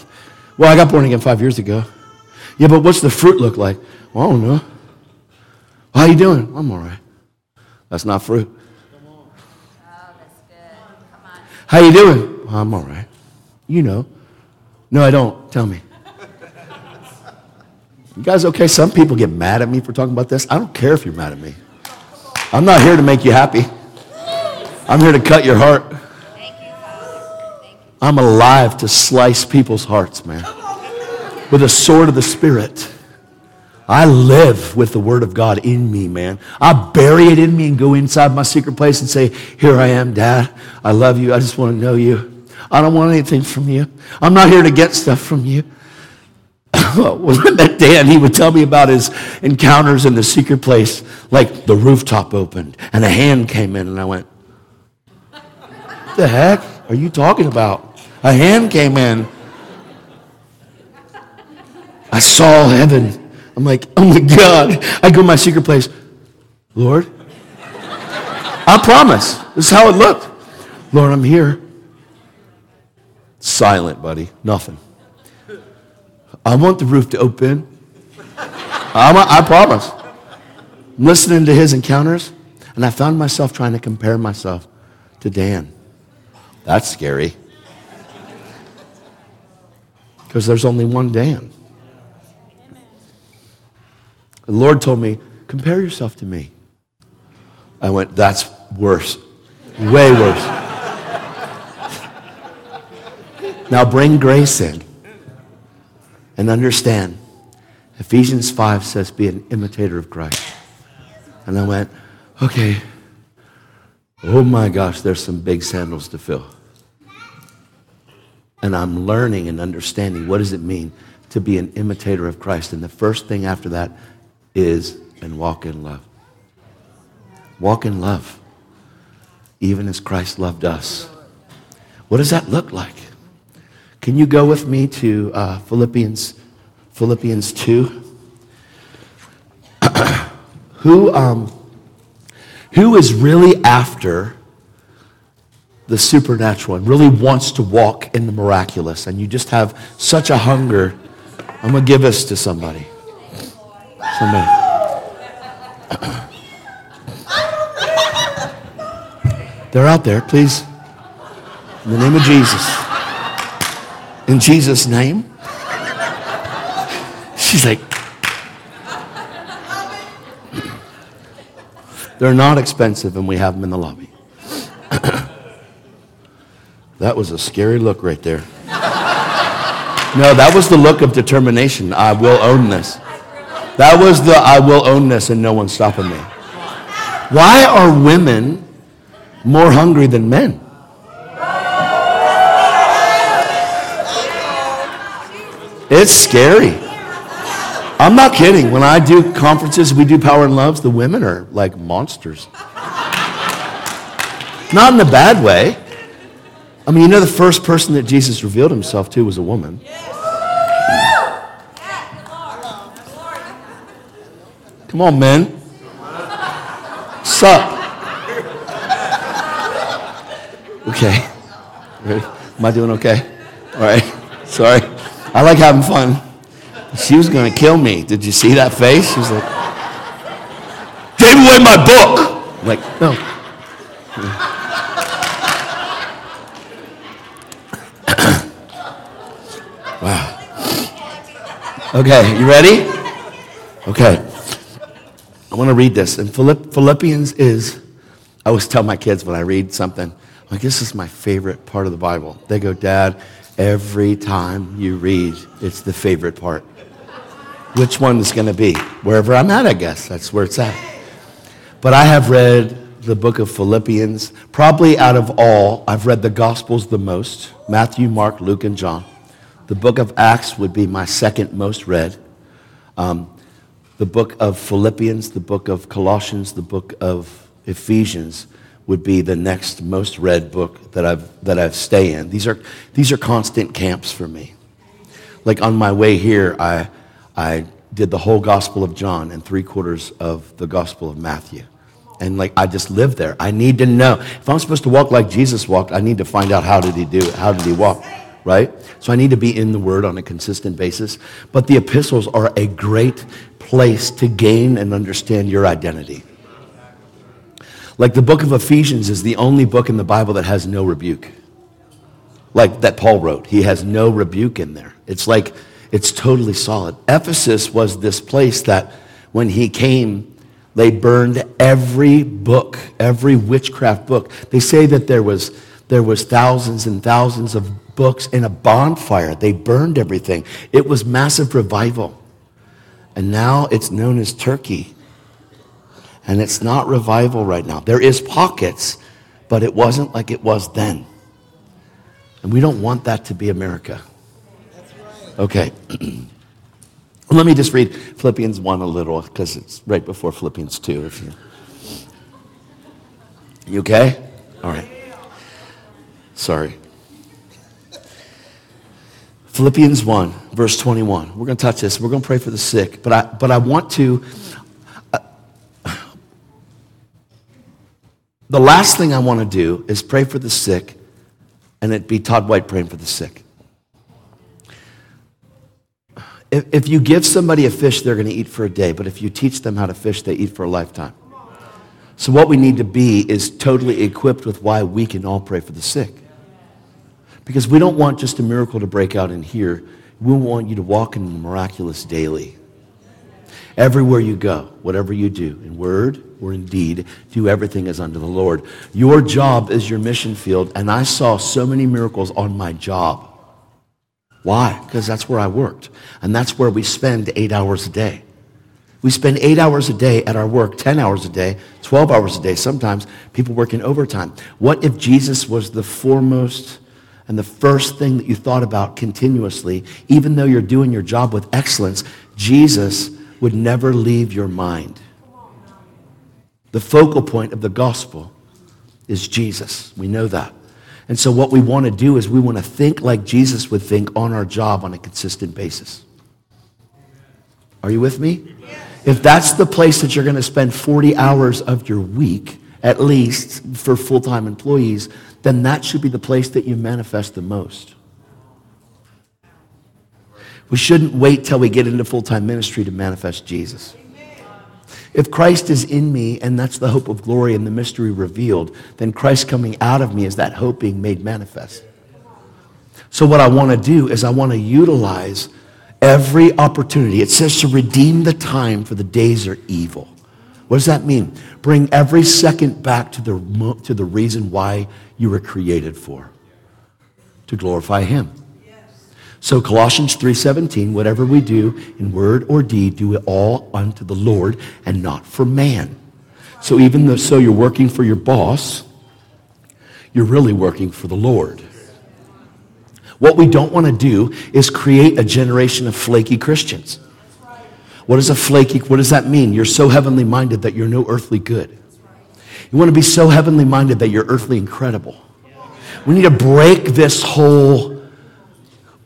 Well, I got born again five years ago. Yeah, but what's the fruit look like? Well, I don't know. How you doing? I'm all right. That's not fruit. How you doing? Well, I'm all right. You know. No, I don't. Tell me. You guys okay? Some people get mad at me for talking about this. I don't care if you're mad at me. I'm not here to make you happy. I'm here to cut your heart. I'm alive to slice people's hearts, man. With a sword of the Spirit. I live with the Word of God in me, man. I bury it in me and go inside my secret place and say, Here I am, Dad. I love you. I just want to know you. I don't want anything from you. I'm not here to get stuff from you. (laughs) met (laughs) Dan, he would tell me about his encounters in the secret place, like the rooftop opened and a hand came in, and I went, What the heck are you talking about? A hand came in. I saw heaven. I'm like, oh my God. I go to my secret place. Lord, I promise. This is how it looked. Lord, I'm here. Silent, buddy. Nothing. I want the roof to open. I'm, I promise. I'm listening to his encounters, and I found myself trying to compare myself to Dan. That's scary. Because there's only one Dan. The Lord told me, compare yourself to me. I went, that's worse. Way worse. (laughs) now bring grace in and understand. Ephesians 5 says, be an imitator of Christ. And I went, okay. Oh my gosh, there's some big sandals to fill. And I'm learning and understanding what does it mean to be an imitator of Christ. And the first thing after that is and walk in love. Walk in love, even as Christ loved us. What does that look like? Can you go with me to uh, Philippians, Philippians 2? (clears throat) who, um, who is really after the supernatural and really wants to walk in the miraculous, and you just have such a hunger, I'm going to give this to somebody. Somebody. They're out there, please. In the name of Jesus. In Jesus' name. She's like, they're not expensive, and we have them in the lobby. (coughs) that was a scary look right there. No, that was the look of determination. I will own this. That was the I will own this and no one's stopping me. Why are women more hungry than men? It's scary. I'm not kidding. When I do conferences, we do Power and Loves, the women are like monsters. Not in a bad way. I mean, you know, the first person that Jesus revealed himself to was a woman. Come on, men. Sup? Okay. Ready? Am I doing okay? All right. (laughs) Sorry. I like having fun. She was going to kill me. Did you see that face? She was like, gave away my book. I'm like, no. (coughs) wow. Okay, you ready? Okay. I want to read this. And Philippians is, I always tell my kids when I read something, like, this is my favorite part of the Bible. They go, Dad, every time you read, it's the favorite part. Which one is going to be? Wherever I'm at, I guess. That's where it's at. But I have read the book of Philippians. Probably out of all, I've read the Gospels the most Matthew, Mark, Luke, and John. The book of Acts would be my second most read. Um, the book of Philippians, the book of Colossians, the book of Ephesians would be the next most read book that I've that I've stay in. These are these are constant camps for me. Like on my way here, I I did the whole Gospel of John and three quarters of the Gospel of Matthew. And like I just live there. I need to know. If I'm supposed to walk like Jesus walked, I need to find out how did he do it? How did he walk? Right? So I need to be in the Word on a consistent basis. But the epistles are a great place to gain and understand your identity. Like the book of Ephesians is the only book in the Bible that has no rebuke. Like that Paul wrote. He has no rebuke in there. It's like, it's totally solid. Ephesus was this place that when he came, they burned every book, every witchcraft book. They say that there was, there was thousands and thousands of books in a bonfire. They burned everything. It was massive revival. And now it's known as Turkey. And it's not revival right now. There is pockets, but it wasn't like it was then. And we don't want that to be America. Okay. (clears throat) Let me just read Philippians 1 a little because it's right before Philippians 2. If you, you okay? All right. Sorry. Philippians 1, verse 21. We're going to touch this. We're going to pray for the sick. But I, but I want to. The last thing I want to do is pray for the sick, and it be Todd White praying for the sick. If, if you give somebody a fish, they're going to eat for a day. But if you teach them how to fish, they eat for a lifetime. So, what we need to be is totally equipped with why we can all pray for the sick. Because we don't want just a miracle to break out in here. We want you to walk in the miraculous daily. Everywhere you go, whatever you do, in word or in deed, do everything as unto the Lord. Your job is your mission field, and I saw so many miracles on my job. Why? Because that's where I worked. And that's where we spend eight hours a day. We spend eight hours a day at our work, 10 hours a day, 12 hours a day. Sometimes people working overtime. What if Jesus was the foremost and the first thing that you thought about continuously, even though you're doing your job with excellence, Jesus would never leave your mind. The focal point of the gospel is Jesus. We know that. And so, what we want to do is we want to think like Jesus would think on our job on a consistent basis. Are you with me? If that's the place that you're going to spend 40 hours of your week, at least for full time employees, then that should be the place that you manifest the most. We shouldn't wait till we get into full time ministry to manifest Jesus. If Christ is in me and that's the hope of glory and the mystery revealed, then Christ coming out of me is that hope being made manifest. So, what I want to do is I want to utilize every opportunity. It says to redeem the time for the days are evil. What does that mean? Bring every second back to the, to the reason why you were created for to glorify Him. So Colossians 3:17, whatever we do in word or deed, do it all unto the Lord and not for man. So even though so you're working for your boss, you're really working for the Lord. What we don't want to do is create a generation of flaky Christians. What is a flaky? What does that mean? You're so heavenly minded that you're no earthly good. You want to be so heavenly minded that you're earthly incredible. We need to break this whole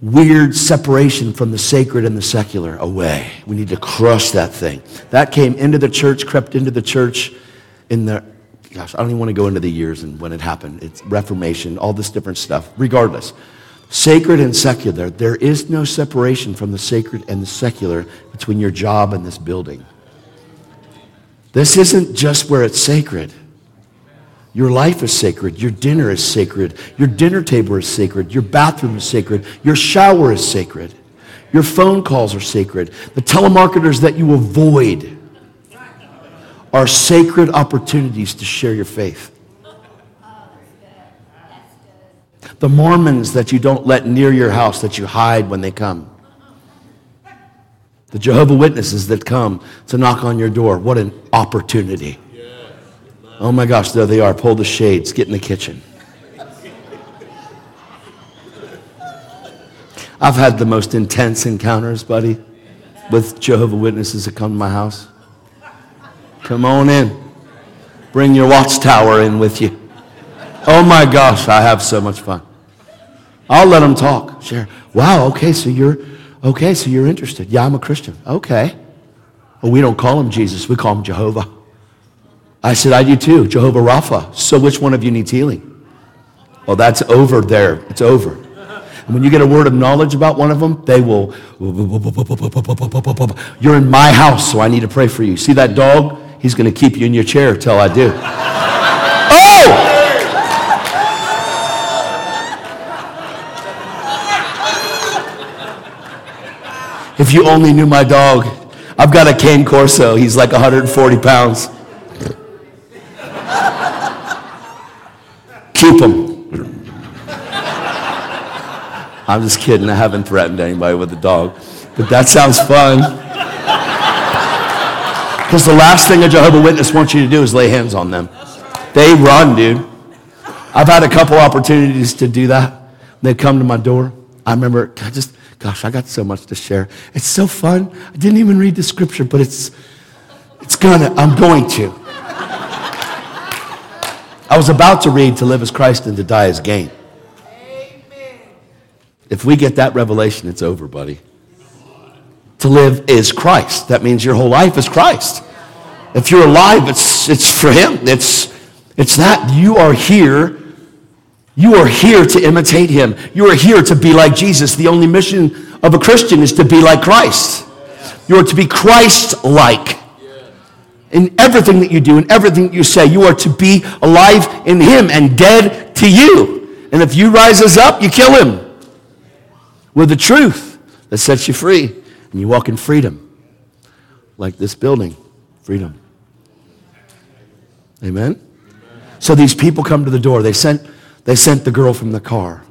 weird separation from the sacred and the secular away. We need to crush that thing. That came into the church, crept into the church in the, gosh, I don't even want to go into the years and when it happened. It's Reformation, all this different stuff. Regardless, sacred and secular, there is no separation from the sacred and the secular between your job and this building. This isn't just where it's sacred. Your life is sacred. Your dinner is sacred. Your dinner table is sacred. Your bathroom is sacred. Your shower is sacred. Your phone calls are sacred. The telemarketers that you avoid are sacred opportunities to share your faith. The Mormons that you don't let near your house, that you hide when they come. The Jehovah Witnesses that come to knock on your door. What an opportunity. Oh my gosh, there they are. Pull the shades, get in the kitchen. I've had the most intense encounters, buddy, with Jehovah Witnesses that come to my house. Come on in. Bring your watchtower in with you. Oh my gosh, I have so much fun. I'll let them talk. Share. Wow, okay, so you're okay, so you're interested. Yeah, I'm a Christian. Okay. Well, we don't call him Jesus, we call him Jehovah. I said, I do too, Jehovah Rapha. So which one of you needs healing? Well, that's over there. It's over. And when you get a word of knowledge about one of them, they will, you're in my house, so I need to pray for you. See that dog? He's going to keep you in your chair till I do. (laughs) oh! If you only knew my dog. I've got a cane corso. He's like 140 pounds. Keep them. I'm just kidding. I haven't threatened anybody with a dog. But that sounds fun. Because the last thing a Jehovah Witness wants you to do is lay hands on them. They run, dude. I've had a couple opportunities to do that. They come to my door. I remember, I just, gosh, I got so much to share. It's so fun. I didn't even read the scripture, but it's, it's gonna, I'm going to. I was about to read to live as Christ and to die as gain. Amen. If we get that revelation, it's over, buddy. To live is Christ. That means your whole life is Christ. If you're alive, it's, it's for Him. It's, it's that. You are here. You are here to imitate Him. You are here to be like Jesus. The only mission of a Christian is to be like Christ. You are to be Christ like in everything that you do, in everything that you say. You are to be alive in Him and dead to you. And if you rises up, you kill Him with the truth that sets you free. And you walk in freedom, like this building freedom. Amen? So these people come to the door. They sent, they sent the girl from the car.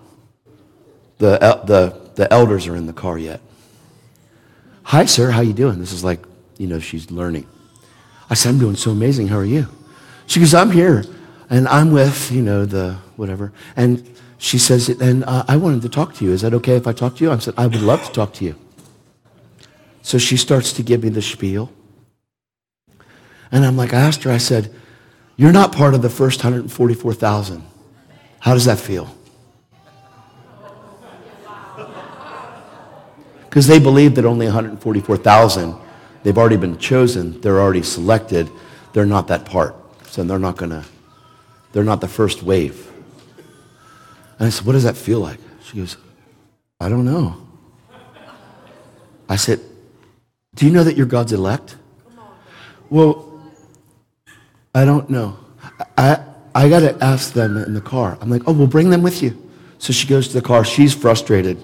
The, the, the elders are in the car yet. Hi, sir. How you doing? This is like, you know, she's learning. I said, I'm doing so amazing. How are you? She goes, I'm here. And I'm with, you know, the whatever. And she says, and uh, I wanted to talk to you. Is that okay if I talk to you? I said, I would love to talk to you. So she starts to give me the spiel. And I'm like, I asked her, I said, you're not part of the first 144,000. How does that feel? (laughs) Because they believe that only 144,000 They've already been chosen. They're already selected. They're not that part. So they're not going to, they're not the first wave. And I said, What does that feel like? She goes, I don't know. I said, Do you know that you're God's elect? Well, I don't know. I, I got to ask them in the car. I'm like, Oh, well, bring them with you. So she goes to the car. She's frustrated.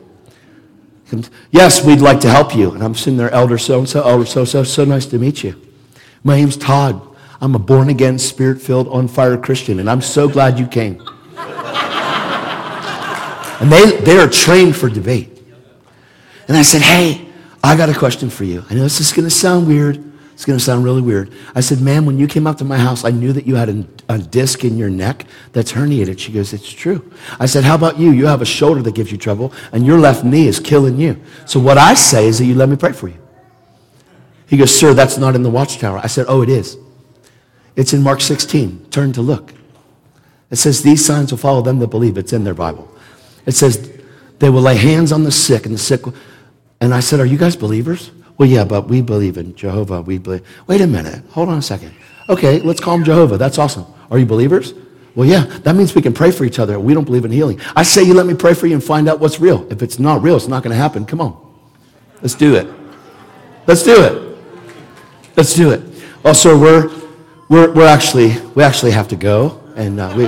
Comes, yes, we'd like to help you. And I'm sitting there, Elder so and so, Elder so so, so nice to meet you. My name's Todd. I'm a born again, spirit filled, on fire Christian, and I'm so glad you came. and they, they are trained for debate. And I said, Hey, I got a question for you. I know this is going to sound weird. It's going to sound really weird. I said, Ma'am, when you came up to my house, I knew that you had a, a disc in your neck that's herniated. She goes, It's true. I said, How about you? You have a shoulder that gives you trouble, and your left knee is killing you. So what I say is that you let me pray for you. He goes, Sir, that's not in the watchtower. I said, Oh, it is. It's in Mark 16. Turn to look. It says, These signs will follow them that believe. It's in their Bible. It says, They will lay hands on the sick, and the sick. And I said, Are you guys believers? Well, yeah, but we believe in Jehovah. We believe. Wait a minute. Hold on a second. Okay, let's call him Jehovah. That's awesome. Are you believers? Well, yeah, that means we can pray for each other. We don't believe in healing. I say you let me pray for you and find out what's real. If it's not real, it's not going to happen. Come on. Let's do it. Let's do it. Let's do it. Also, we're, we're, we're actually, we actually have to go. And uh, we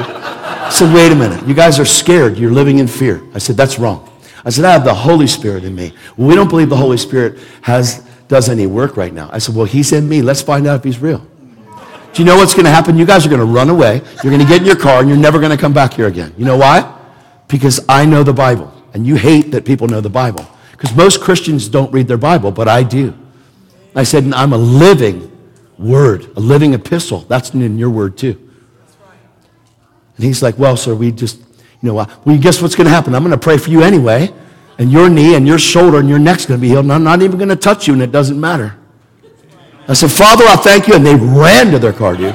said, wait a minute. You guys are scared. You're living in fear. I said, that's wrong. I said, I have the Holy Spirit in me. Well, we don't believe the Holy Spirit has, does any work right now. I said, well, he's in me. Let's find out if he's real. Do you know what's going to happen? You guys are going to run away. You're going to get in your car and you're never going to come back here again. You know why? Because I know the Bible. And you hate that people know the Bible. Because most Christians don't read their Bible, but I do. I said, I'm a living word, a living epistle. That's in your word too. And he's like, well, sir, we just you know, well, guess what's going to happen? I'm going to pray for you anyway, and your knee and your shoulder and your neck's going to be healed, and I'm not even going to touch you, and it doesn't matter. I said, Father, I thank you, and they ran to their car, dude.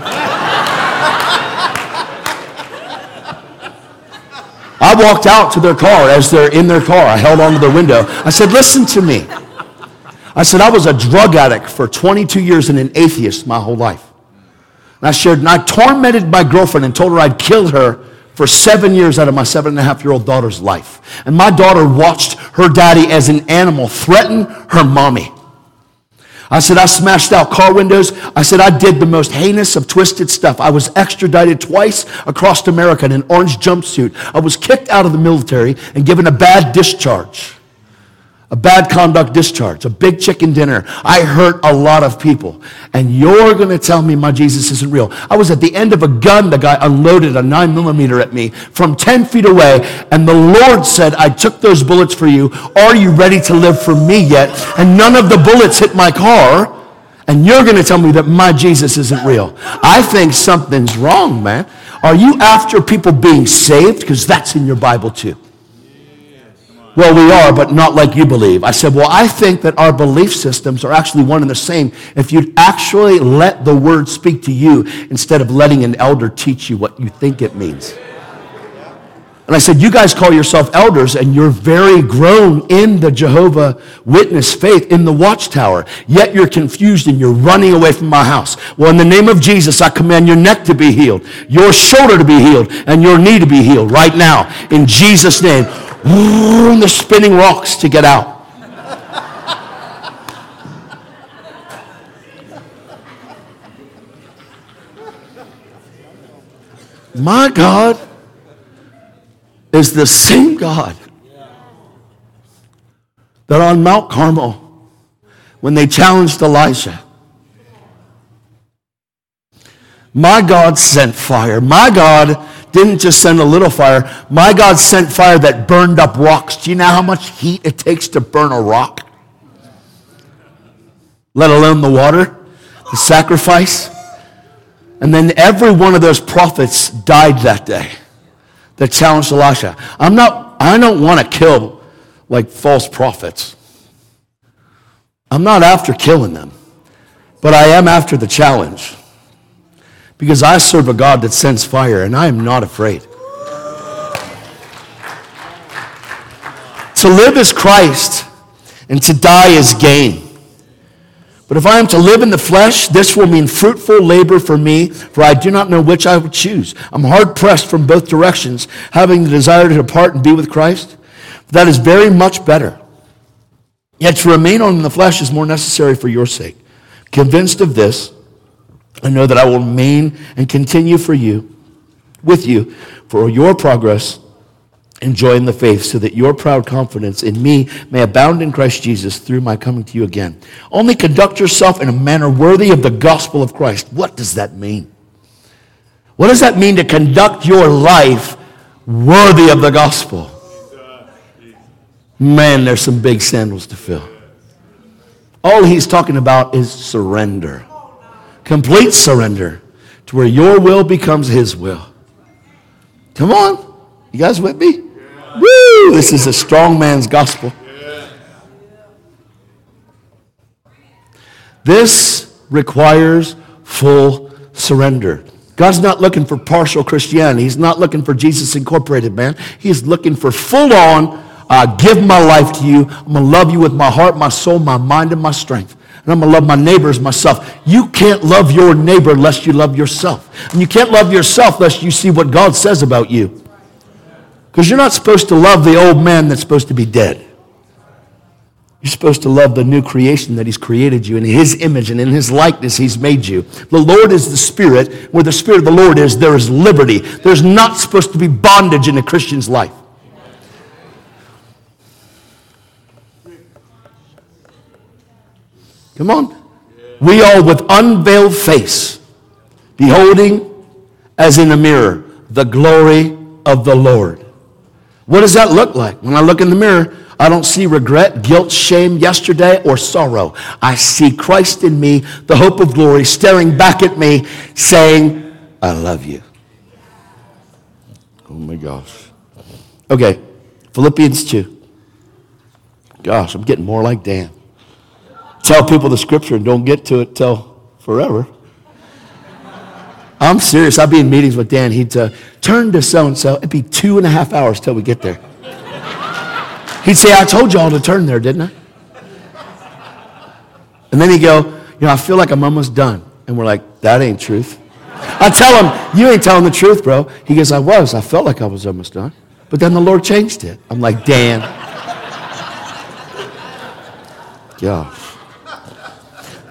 I walked out to their car as they're in their car. I held onto their window. I said, Listen to me. I said, I was a drug addict for 22 years and an atheist my whole life. And I shared, and I tormented my girlfriend and told her I'd kill her for seven years out of my seven and a half year old daughter's life. And my daughter watched her daddy as an animal threaten her mommy. I said, I smashed out car windows. I said, I did the most heinous of twisted stuff. I was extradited twice across America in an orange jumpsuit. I was kicked out of the military and given a bad discharge a bad conduct discharge, a big chicken dinner. I hurt a lot of people. And you're going to tell me my Jesus isn't real. I was at the end of a gun. The guy unloaded a nine millimeter at me from 10 feet away. And the Lord said, I took those bullets for you. Are you ready to live for me yet? And none of the bullets hit my car. And you're going to tell me that my Jesus isn't real. I think something's wrong, man. Are you after people being saved? Because that's in your Bible too. Well, we are, but not like you believe. I said, Well, I think that our belief systems are actually one and the same if you'd actually let the word speak to you instead of letting an elder teach you what you think it means. And I said, You guys call yourself elders and you're very grown in the Jehovah Witness faith in the watchtower, yet you're confused and you're running away from my house. Well, in the name of Jesus, I command your neck to be healed, your shoulder to be healed, and your knee to be healed right now in Jesus' name the spinning rocks to get out. My God is the same God that on Mount Carmel, when they challenged Elijah, my God sent fire. My God didn't just send a little fire. My God sent fire that burned up rocks. Do you know how much heat it takes to burn a rock? Let alone the water, the sacrifice. And then every one of those prophets died that day that challenged Elisha. I'm not, I don't want to kill like false prophets. I'm not after killing them, but I am after the challenge because I serve a God that sends fire and I am not afraid. To live is Christ and to die is gain. But if I am to live in the flesh, this will mean fruitful labor for me, for I do not know which I would choose. I'm hard pressed from both directions, having the desire to depart and be with Christ. That is very much better. Yet to remain on in the flesh is more necessary for your sake. Convinced of this, I know that I will remain and continue for you, with you, for your progress and joy in the faith, so that your proud confidence in me may abound in Christ Jesus through my coming to you again. Only conduct yourself in a manner worthy of the gospel of Christ. What does that mean? What does that mean to conduct your life worthy of the gospel? Man, there's some big sandals to fill. All he's talking about is surrender. Complete surrender to where your will becomes his will. Come on. You guys with me? Woo! This is a strong man's gospel. This requires full surrender. God's not looking for partial Christianity. He's not looking for Jesus Incorporated, man. He's looking for full on, uh, give my life to you. I'm going to love you with my heart, my soul, my mind, and my strength. And I'm going to love my neighbors, myself. You can't love your neighbor unless you love yourself. And you can't love yourself unless you see what God says about you. Because you're not supposed to love the old man that's supposed to be dead. You're supposed to love the new creation that He's created you in His image and in His likeness He's made you. The Lord is the Spirit. Where the Spirit of the Lord is, there is liberty. There's not supposed to be bondage in a Christian's life. Come on. We all, with unveiled face, beholding as in a mirror the glory of the Lord. What does that look like? When I look in the mirror, I don't see regret, guilt, shame, yesterday, or sorrow. I see Christ in me, the hope of glory, staring back at me, saying, I love you. Oh my gosh. Okay, Philippians 2. Gosh, I'm getting more like Dan. Tell people the scripture and don't get to it till forever. I'm serious. I'd be in meetings with Dan. He'd uh, turn to so and so. It'd be two and a half hours till we get there. He'd say, I told y'all to turn there, didn't I? And then he'd go, You know, I feel like I'm almost done. And we're like, That ain't truth. I tell him, You ain't telling the truth, bro. He goes, I was. I felt like I was almost done. But then the Lord changed it. I'm like, Dan. (laughs) Gosh.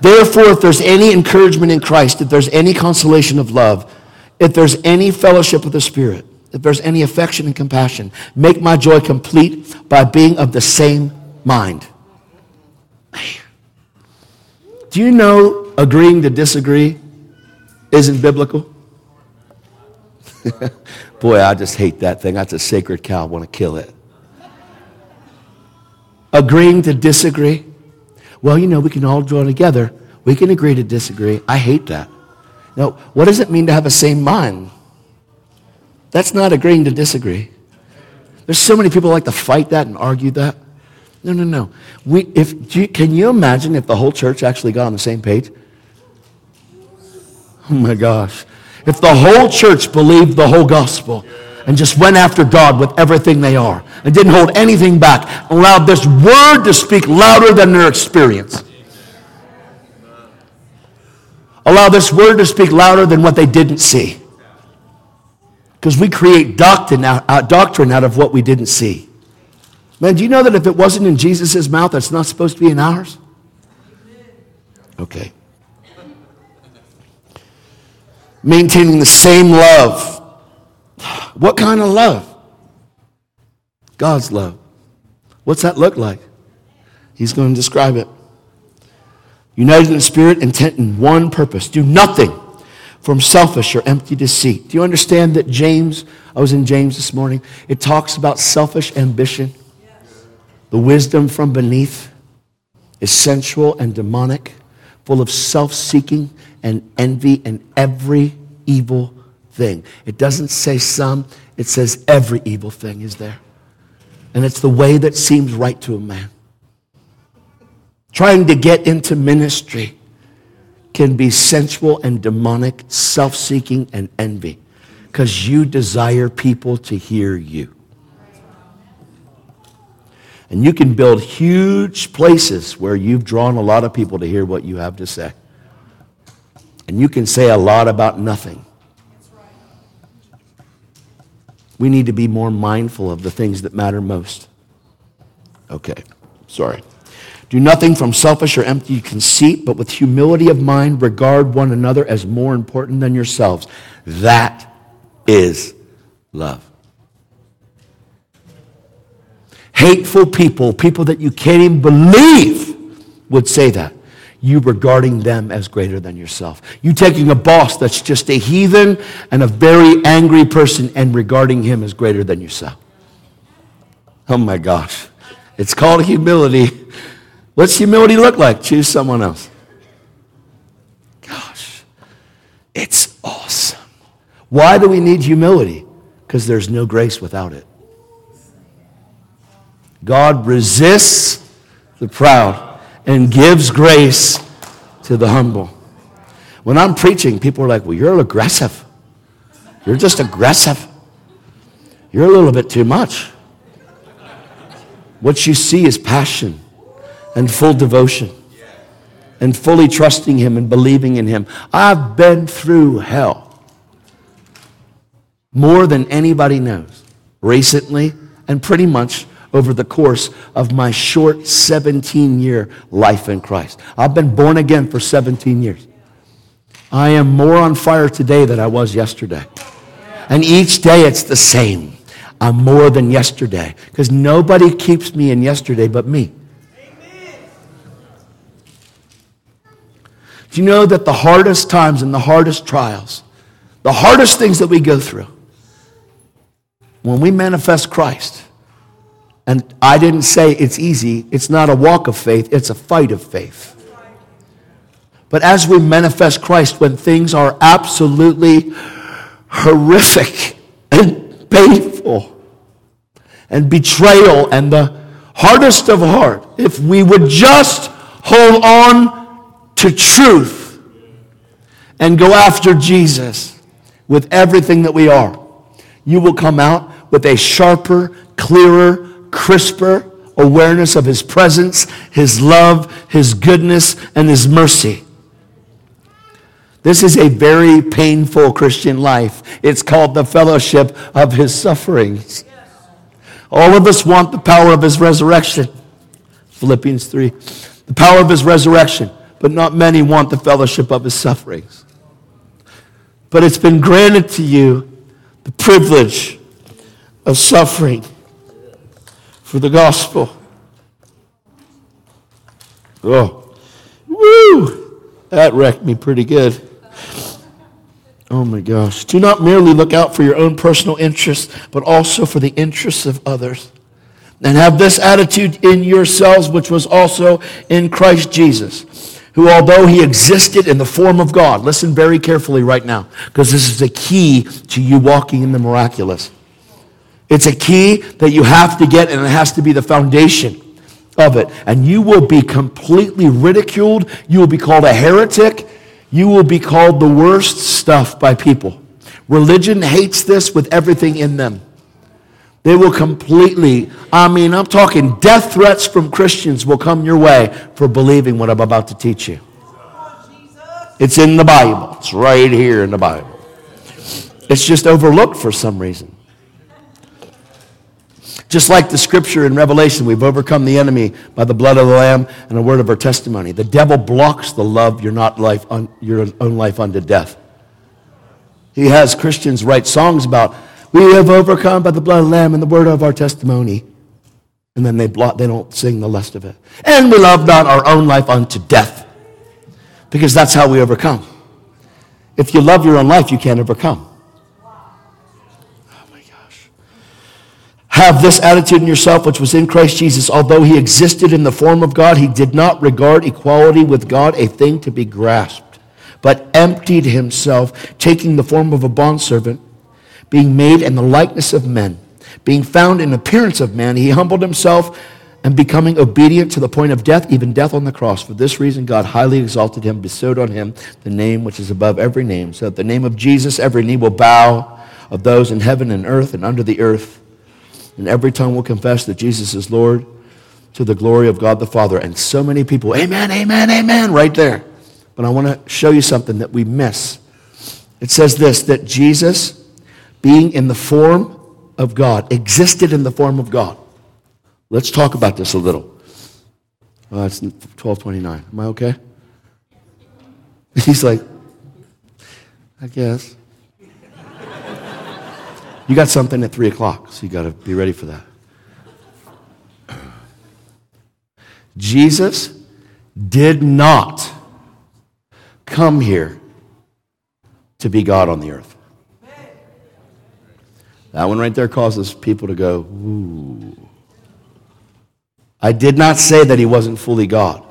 Therefore, if there's any encouragement in Christ, if there's any consolation of love, if there's any fellowship of the Spirit, if there's any affection and compassion, make my joy complete by being of the same mind. Do you know agreeing to disagree isn't biblical? (laughs) Boy, I just hate that thing. That's a sacred cow. I want to kill it. Agreeing to disagree well, you know, we can all draw together. We can agree to disagree. I hate that. Now, what does it mean to have a same mind? That's not agreeing to disagree. There's so many people like to fight that and argue that. No, no, no. We, if, you, can you imagine if the whole church actually got on the same page? Oh my gosh. If the whole church believed the whole gospel and just went after God with everything they are and didn't hold anything back, allowed this word to speak louder than their experience. Allow this word to speak louder than what they didn't see. Because we create doctrine out, uh, doctrine out of what we didn't see. Man, do you know that if it wasn't in Jesus' mouth, it's not supposed to be in ours? Okay. Maintaining the same love what kind of love? God's love. What's that look like? He's going to describe it. United in spirit, intent in one purpose. Do nothing from selfish or empty deceit. Do you understand that James, I was in James this morning, it talks about selfish ambition. The wisdom from beneath is sensual and demonic, full of self seeking and envy and every evil thing. It doesn't say some, it says every evil thing is there. And it's the way that seems right to a man. Trying to get into ministry can be sensual and demonic, self seeking and envy because you desire people to hear you. And you can build huge places where you've drawn a lot of people to hear what you have to say. And you can say a lot about nothing. We need to be more mindful of the things that matter most. Okay, sorry. Do nothing from selfish or empty conceit, but with humility of mind regard one another as more important than yourselves. That is love. Hateful people, people that you can't even believe, would say that. You regarding them as greater than yourself. You taking a boss that's just a heathen and a very angry person and regarding him as greater than yourself. Oh my gosh. It's called humility. What's humility look like? Choose someone else. Gosh, it's awesome. Why do we need humility? Because there's no grace without it. God resists the proud and gives grace to the humble. When I'm preaching, people are like, well, you're aggressive. You're just aggressive. You're a little bit too much. What you see is passion and full devotion and fully trusting Him and believing in Him. I've been through hell more than anybody knows recently and pretty much over the course of my short 17 year life in Christ. I've been born again for 17 years. I am more on fire today than I was yesterday. And each day it's the same. I'm more than yesterday because nobody keeps me in yesterday but me. Do you know that the hardest times and the hardest trials, the hardest things that we go through, when we manifest Christ, and I didn't say it's easy. It's not a walk of faith, it's a fight of faith. But as we manifest Christ, when things are absolutely horrific and painful, and betrayal, and the hardest of heart, if we would just hold on to truth and go after Jesus with everything that we are, you will come out with a sharper, clearer, crisper awareness of His presence, His love, His goodness, and His mercy. This is a very painful Christian life. It's called the fellowship of His sufferings. All of us want the power of His resurrection. Philippians 3. The power of His resurrection, but not many want the fellowship of His sufferings. But it's been granted to you the privilege of suffering for the gospel. Oh, woo! That wrecked me pretty good. Oh my gosh. Do not merely look out for your own personal interests, but also for the interests of others. And have this attitude in yourselves, which was also in Christ Jesus, who, although he existed in the form of God, listen very carefully right now, because this is the key to you walking in the miraculous. It's a key that you have to get, and it has to be the foundation of it. And you will be completely ridiculed. You will be called a heretic. You will be called the worst stuff by people. Religion hates this with everything in them. They will completely, I mean, I'm talking death threats from Christians will come your way for believing what I'm about to teach you. It's in the Bible, it's right here in the Bible. It's just overlooked for some reason. Just like the scripture in Revelation, we've overcome the enemy by the blood of the Lamb and the word of our testimony. The devil blocks the love your, not life un, your own life unto death. He has Christians write songs about, we have overcome by the blood of the Lamb and the word of our testimony. And then they, block, they don't sing the rest of it. And we love not our own life unto death. Because that's how we overcome. If you love your own life, you can't overcome. Have this attitude in yourself, which was in Christ Jesus. Although he existed in the form of God, he did not regard equality with God a thing to be grasped, but emptied himself, taking the form of a bondservant, being made in the likeness of men. Being found in appearance of man, he humbled himself and becoming obedient to the point of death, even death on the cross. For this reason, God highly exalted him, bestowed on him the name which is above every name, so that the name of Jesus every knee will bow of those in heaven and earth and under the earth and every tongue will confess that Jesus is Lord to the glory of God the Father. And so many people, amen, amen, amen, right there. But I want to show you something that we miss. It says this that Jesus, being in the form of God, existed in the form of God. Let's talk about this a little. Oh, it's 1229. Am I okay? (laughs) He's like, I guess. You got something at 3 o'clock, so you got to be ready for that. Jesus did not come here to be God on the earth. That one right there causes people to go, ooh. I did not say that he wasn't fully God,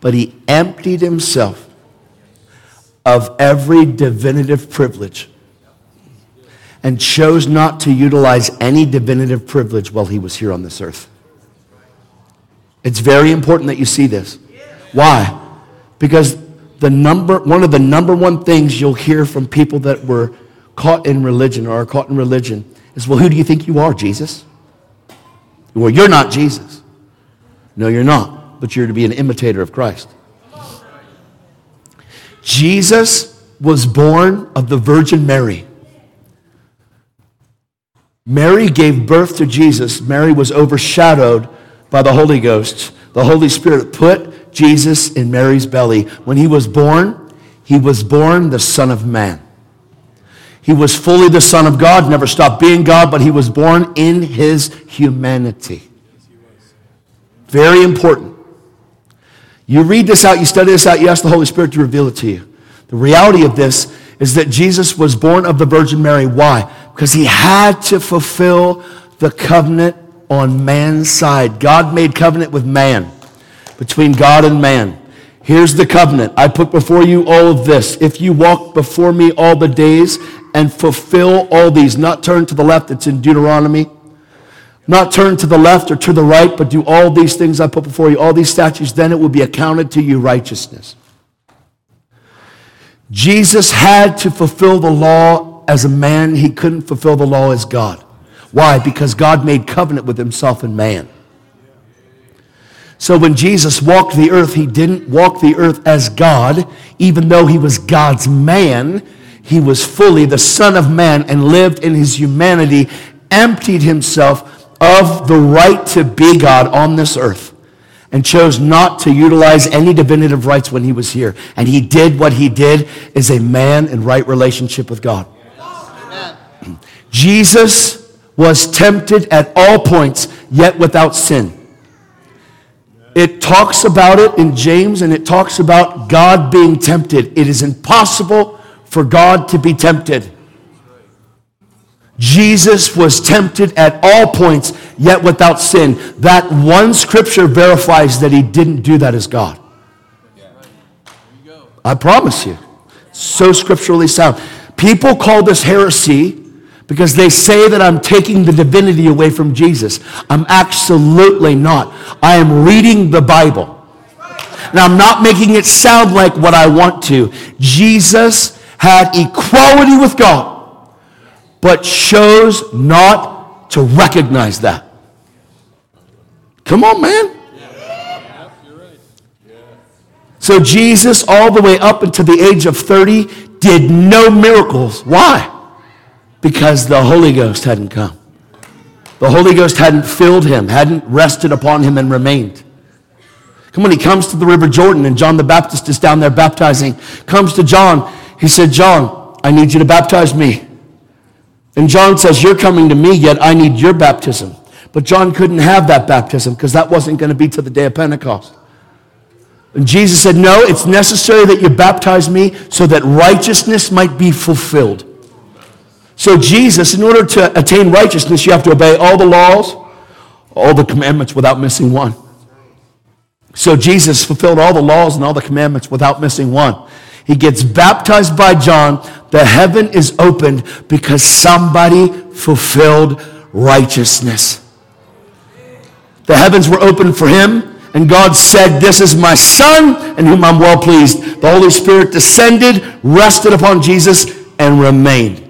but he emptied himself of every divinative privilege and chose not to utilize any divinative privilege while he was here on this earth. It's very important that you see this. Why? Because the number, one of the number one things you'll hear from people that were caught in religion or are caught in religion is, well, who do you think you are, Jesus? Well, you're not Jesus. No, you're not, but you're to be an imitator of Christ. Jesus was born of the Virgin Mary. Mary gave birth to Jesus. Mary was overshadowed by the Holy Ghost. The Holy Spirit put Jesus in Mary's belly. When he was born, he was born the Son of Man. He was fully the Son of God, never stopped being God, but he was born in his humanity. Very important. You read this out, you study this out, you ask the Holy Spirit to reveal it to you. The reality of this is that Jesus was born of the Virgin Mary. Why? Because he had to fulfill the covenant on man's side. God made covenant with man, between God and man. Here's the covenant. I put before you all of this. If you walk before me all the days and fulfill all these, not turn to the left, it's in Deuteronomy. Not turn to the left or to the right, but do all these things I put before you, all these statutes, then it will be accounted to you righteousness. Jesus had to fulfill the law as a man. He couldn't fulfill the law as God. Why? Because God made covenant with himself and man. So when Jesus walked the earth, he didn't walk the earth as God, even though he was God's man. He was fully the Son of Man and lived in his humanity, emptied himself of the right to be God on this earth, and chose not to utilize any divinative rights when he was here. And he did what he did as a man in right relationship with God. Jesus was tempted at all points, yet without sin. It talks about it in James and it talks about God being tempted. It is impossible for God to be tempted. Jesus was tempted at all points, yet without sin. That one scripture verifies that he didn't do that as God. I promise you. So scripturally sound. People call this heresy because they say that I'm taking the divinity away from Jesus. I'm absolutely not. I am reading the Bible. And I'm not making it sound like what I want to. Jesus had equality with God, but chose not to recognize that. Come on, man. So Jesus, all the way up until the age of 30, did no miracles. Why? Because the Holy Ghost hadn't come. The Holy Ghost hadn't filled him, hadn't rested upon him and remained. Come on, he comes to the River Jordan, and John the Baptist is down there baptizing. Comes to John. He said, John, I need you to baptize me. And John says, You're coming to me, yet I need your baptism. But John couldn't have that baptism because that wasn't going to be to the day of Pentecost. And Jesus said, No, it's necessary that you baptize me so that righteousness might be fulfilled. So, Jesus, in order to attain righteousness, you have to obey all the laws, all the commandments without missing one. So, Jesus fulfilled all the laws and all the commandments without missing one. He gets baptized by John. The heaven is opened because somebody fulfilled righteousness. The heavens were opened for him, and God said, This is my Son, in whom I'm well pleased. The Holy Spirit descended, rested upon Jesus, and remained.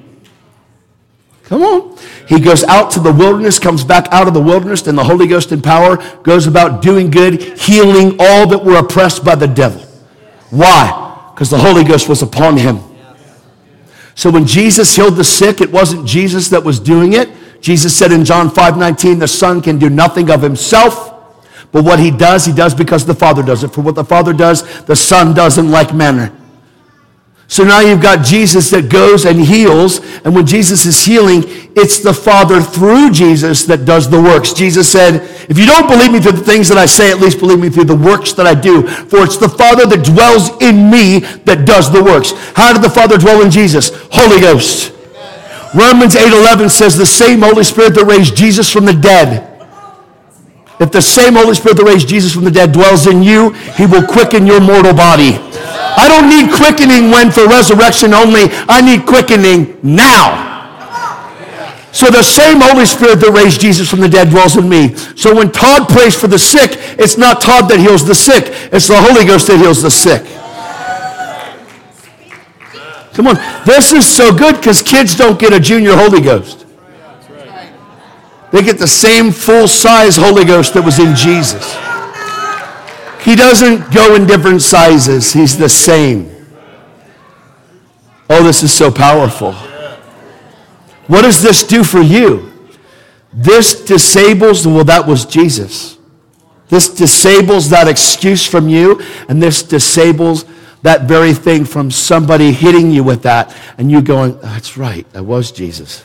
Come on. He goes out to the wilderness, comes back out of the wilderness, and the Holy Ghost in power goes about doing good, healing all that were oppressed by the devil. Why? Because the Holy Ghost was upon him. So when Jesus healed the sick, it wasn't Jesus that was doing it. Jesus said in John 5 19, the Son can do nothing of himself. But what he does, he does because the Father does it. For what the Father does, the Son does in like manner. So now you've got Jesus that goes and heals, and when Jesus is healing, it's the Father through Jesus that does the works. Jesus said, If you don't believe me through the things that I say, at least believe me through the works that I do. For it's the Father that dwells in me that does the works. How did the Father dwell in Jesus? Holy Ghost. Romans 8:11 says the same Holy Spirit that raised Jesus from the dead. If the same Holy Spirit that raised Jesus from the dead dwells in you, he will quicken your mortal body. I don't need quickening when for resurrection only. I need quickening now. So the same Holy Spirit that raised Jesus from the dead dwells in me. So when Todd prays for the sick, it's not Todd that heals the sick. It's the Holy Ghost that heals the sick. Come on. This is so good because kids don't get a junior Holy Ghost. They get the same full size Holy Ghost that was in Jesus. He doesn't go in different sizes, He's the same. Oh, this is so powerful. What does this do for you? This disables, well, that was Jesus. This disables that excuse from you, and this disables that very thing from somebody hitting you with that, and you going, That's right, that was Jesus.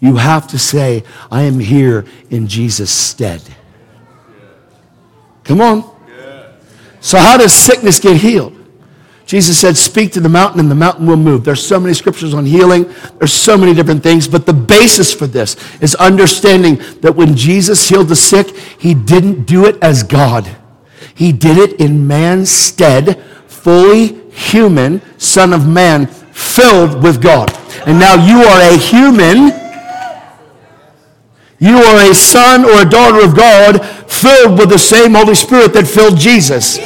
You have to say, I am here in Jesus' stead. Come on. So, how does sickness get healed? Jesus said, Speak to the mountain, and the mountain will move. There's so many scriptures on healing, there's so many different things, but the basis for this is understanding that when Jesus healed the sick, he didn't do it as God, he did it in man's stead, fully human, Son of Man, filled with God. And now you are a human. You are a son or a daughter of God filled with the same Holy Spirit that filled Jesus.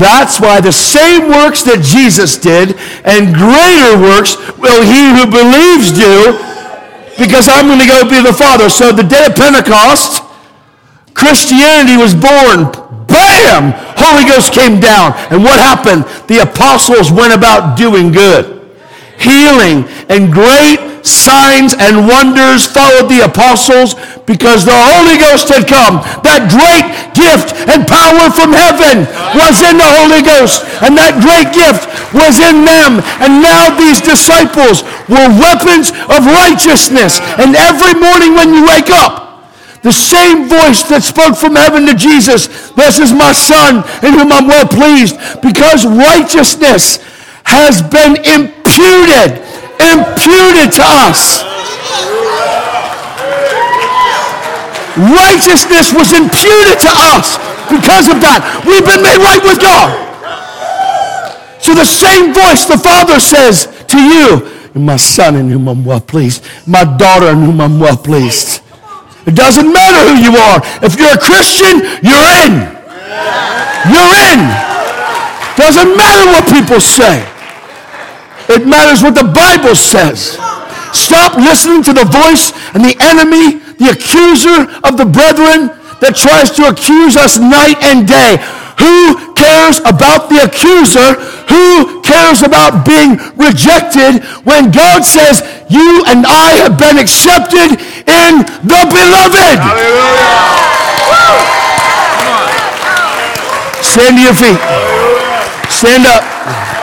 That's why the same works that Jesus did and greater works will he who believes do because I'm going to go be the Father. So the day of Pentecost, Christianity was born. Bam! Holy Ghost came down. And what happened? The apostles went about doing good, healing, and great signs and wonders followed the apostles because the Holy Ghost had come. That great gift and power from heaven was in the Holy Ghost, and that great gift was in them. And now these disciples were weapons of righteousness. And every morning when you wake up, the same voice that spoke from heaven to Jesus, this is my son in whom I'm well pleased, because righteousness has been imputed imputed to us. Righteousness was imputed to us because of that. We've been made right with God. So the same voice the Father says to you, my son in whom I'm well pleased, my daughter in whom I'm well pleased. It doesn't matter who you are. If you're a Christian, you're in. You're in. Doesn't matter what people say. It matters what the Bible says. Stop listening to the voice and the enemy, the accuser of the brethren that tries to accuse us night and day. Who cares about the accuser? Who cares about being rejected when God says, You and I have been accepted in the beloved? Stand to your feet. Stand up.